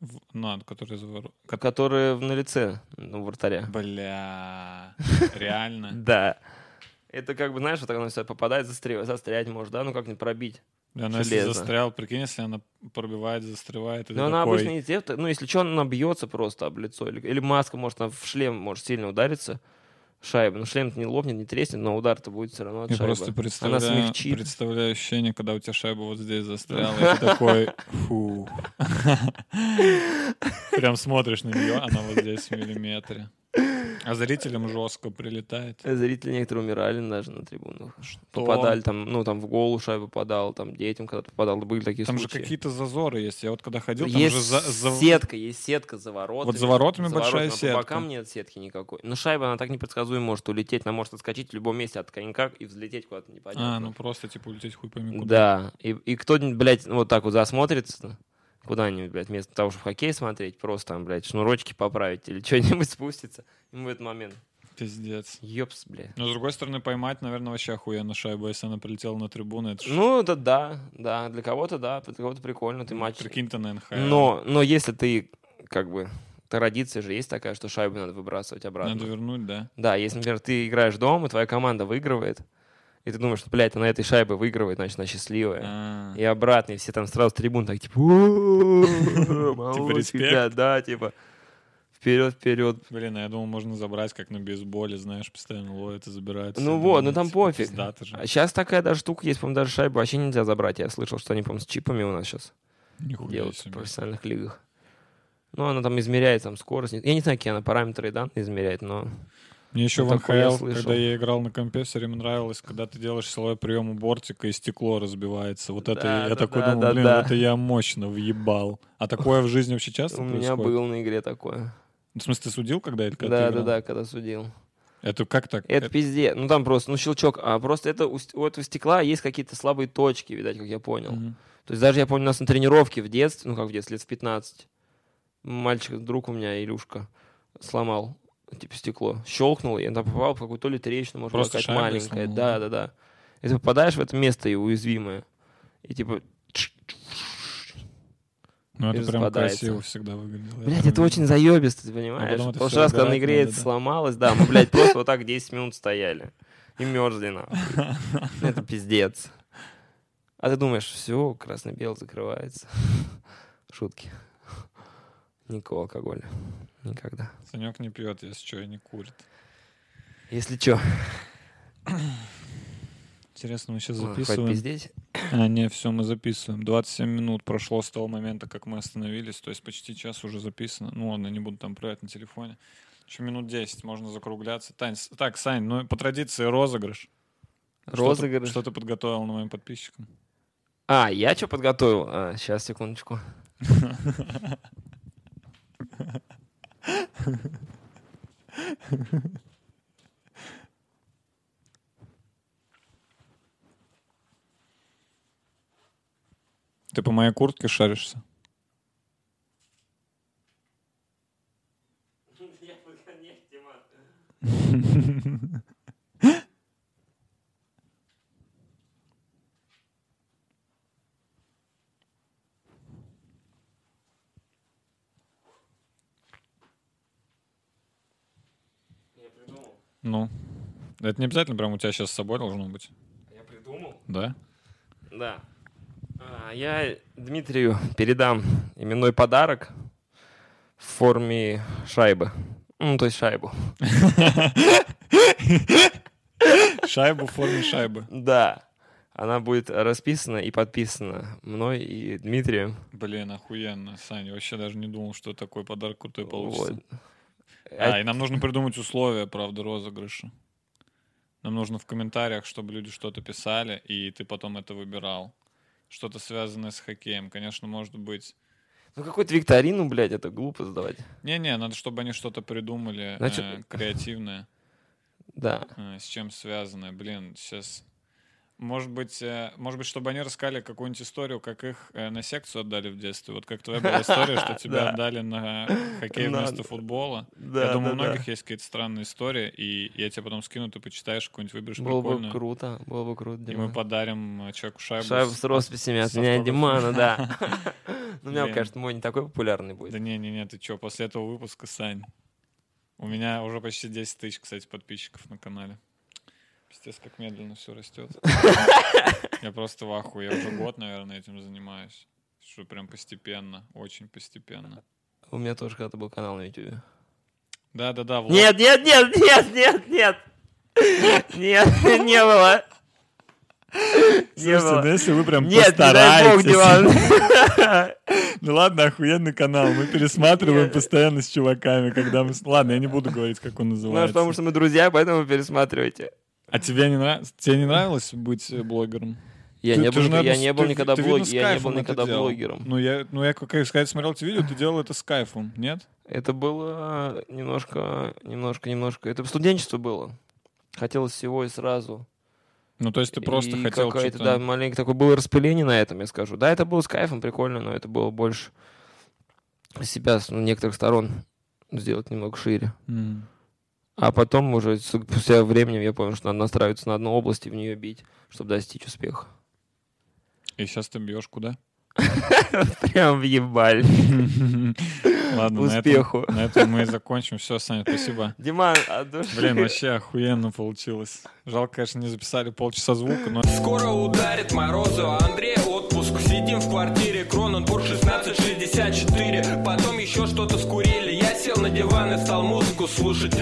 В- На, который за ворот. Ко- Которые на лице, ну, вратаря. Бля, реально. Да. Это как бы, знаешь, вот так она сюда попадает, застря- застрять может, да? Ну, как-нибудь пробить. Да, но если Железно. застрял, прикинь, если она пробивает, застревает, Но она такой- обычно не те- ну, если что, она бьется просто об лицо. Или, или маска, может, она в шлем может сильно удариться. Шайба. Ну, шлем не лопнет, не треснет, но удар-то будет все равно от Я шайбы. просто представляю, смягчит. представляю ощущение, когда у тебя шайба вот здесь застряла, и ты такой, фу. Прям смотришь на нее, она вот здесь в миллиметре. А зрителям жестко прилетает. Зрители некоторые умирали даже на трибунах. Попадали там, ну, там в голову шайба попадал, там детям когда-то попадал. Были такие Там же случаи. какие-то зазоры есть. Я вот когда ходил, там есть же за, за- сетка, есть сетка за воротами. Вот за воротами большая а сетка. По бокам нет сетки никакой. Но шайба, она так непредсказуемо может улететь. Она может отскочить в любом месте от конька и взлететь куда-то непонятно. А, ну просто типа улететь хуй пойми куда. Да, и, и кто-нибудь, блядь, вот так вот засмотрится куда-нибудь, блядь, вместо того, чтобы в хоккей смотреть, просто там, блядь, шнурочки поправить или что-нибудь спустится, ему в этот момент, Пиздец. ёпс, блядь. Но с другой стороны, поймать, наверное, вообще охуенно шайбу, если она прилетела на трибуну. Это Ну, это да, да, для кого-то да, для кого-то прикольно, ты матч. Прикинь ты на НХЛ. Но, но если ты, как бы, традиция же есть такая, что шайбу надо выбрасывать обратно. Надо вернуть, да. Да, если, например, ты играешь дома, и твоя команда выигрывает, и ты думаешь, что, блядь, она этой шайбой выигрывает, значит, она счастливая. А, И обратно, и все там сразу с трибун так, типа, «У-у-у, молодцы, респект. да, типа, вперед, вперед. Блин, а я думал, можно забрать, как на бейсболе, знаешь, постоянно ловят и забирают. Ну вот, ну там типа, пофиг. же. А сейчас такая даже штука есть, по-моему, даже шайбу вообще нельзя забрать. Я слышал, что они, по-моему, с чипами у нас сейчас делают в профессиональных лигах. Ну, она там измеряет там скорость. Я не знаю, какие она параметры и данные измеряет, но... Мне еще Ну, в я НХЛ, когда я играл на компе, все время нравилось, когда ты делаешь силовой прием у бортика, и стекло разбивается. Вот это Да, я да, такой да, думал, да, блин, да. это я мощно въебал. А такое в жизни вообще часто У меня было на игре такое. В смысле, ты судил, когда это Да, да, да, когда судил. Это как так? Это пизде. Ну, там просто, ну, щелчок. А просто это у, у этого стекла есть какие-то слабые точки, видать, как я понял. Мгм. То есть даже я помню, у нас на тренировке в детстве, ну, как в детстве, лет в 15, мальчик, друг у меня, Илюшка, сломал, типа, стекло. Щелкнул, и он там попал в какую-то то ли трещину, может, Просто какая-то маленькая. Да, да? да. И ты попадаешь в это место и уязвимое. И типа, Ну, это прям распадается. красиво всегда выглядело. Помню. это очень заебисто, ты понимаешь? В это прошлый раз, когда на игре это сломалось, да, мы, блядь, просто вот так 10 минут стояли. И мерзли, нахуй. Это пиздец. А ты думаешь, все, красно-белый закрывается. Шутки. Никакого алкоголя. Никогда. Санек не пьет, если что, и не курит. Если что, Интересно, мы сейчас записываем. А, не, все, мы записываем. 27 минут прошло с того момента, как мы остановились, то есть почти час уже записано. Ну ладно, не буду там проверять на телефоне. Еще минут 10, можно закругляться. Тань, так, Сань, ну по традиции розыгрыш. Что ты- Розыгрыш. Что ты подготовил на моим подписчикам? А, я что подготовил? А, сейчас, секундочку. Ты по моей куртке шаришься? Ну, это не обязательно прям у тебя сейчас с собой должно быть, Я придумал? да? Да. А, Я Дмитрию передам именной подарок в форме шайбы. Ну, то есть шайбу. Шайбу в форме шайбы. Да. Она будет расписана и подписана мной и Дмитрием. Блин, охуенно, Саня. Вообще даже не думал, что такой подарок крутой получится. Вот. А, А- и нам нужно придумать условия, правда, розыгрыша. Нам нужно в комментариях, чтобы люди что-то писали, и ты потом это выбирал. Что-то связанное с хоккеем. Конечно, может быть... Ну, какую-то викторину, блядь, это глупо сдавать. Не-не, надо, чтобы они что-то придумали Значит- э, креативное, Да. э, с чем связанное. Блин, сейчас... Может быть, э, может быть, чтобы они рассказали какую-нибудь историю, как их э, на секцию отдали в детстве. Вот как твоя была история, что тебя Да. отдали на хоккей вместо футбола. Да, Я думаю, у да, да. многих есть какие-то странные истории, и я тебе потом скину, ты почитаешь, какую-нибудь выберешь Было бы круто, было бы круто. И мы подарим э, человеку шайбу. Шайбу с- росписями от меня. Димана, да. Ну, у меня, конечно, мой не такой популярный Да будет. не-не-не, ты чё, после этого выпуска, Сань. У меня уже почти 10 тысяч, кстати, подписчиков на канале. Пиздец, как медленно все растет. Я просто в ахуе. Я уже год, наверное, этим занимаюсь. Что прям постепенно, очень постепенно. У меня тоже когда-то был канал на YouTube. Да-да-да, влог. Нет, нет, нет, нет, нет, нет. Нет, не было. Не Слушайте, ну было. если вы прям Нет, не дай бог, постараетесь. Диман. Ну ладно, охуенный канал. Мы пересматриваем постоянно с чуваками, когда мы... Ладно, я не буду говорить, как он Ну, называется. потому что мы друзья, поэтому пересматривайте. А тебе не нравится? Тебе не нравилось быть э, блогером? Я Ты- не ты был, же, никогда- наверное, я не был ты- никогда ты, видно, блог- с я не был никогда блогером. Ну я, ну я, как сказать, смотрел эти видео, ты делал это с кайфом, нет? Это было немножко, немножко, немножко. Это студенчество было. Хотелось всего и сразу. Ну то есть ты просто И хотел какое-то, что-то... да, маленькое такое было распыление на этом, я скажу. Да, это было с кайфом, прикольно, но это было больше себя с ну, некоторых сторон сделать немного шире. М. А потом уже спустя временем я понял, что надо настраиваться на одну область и в нее бить, чтобы достичь успеха. И сейчас ты бьешь куда? Прям въебали. Ладно, на этом- Успеху. на этом мы и закончим. Все, Саня, спасибо. Диман, от души. Блин, вообще охуенно получилось. Жалко, конечно, не записали полчаса звука, но Скоро ударит морозу, а Андрей отпуск Сидим в квартире, Кроненбург 1664 Потом еще что-то скурили Я сел на диван и стал музыку слушать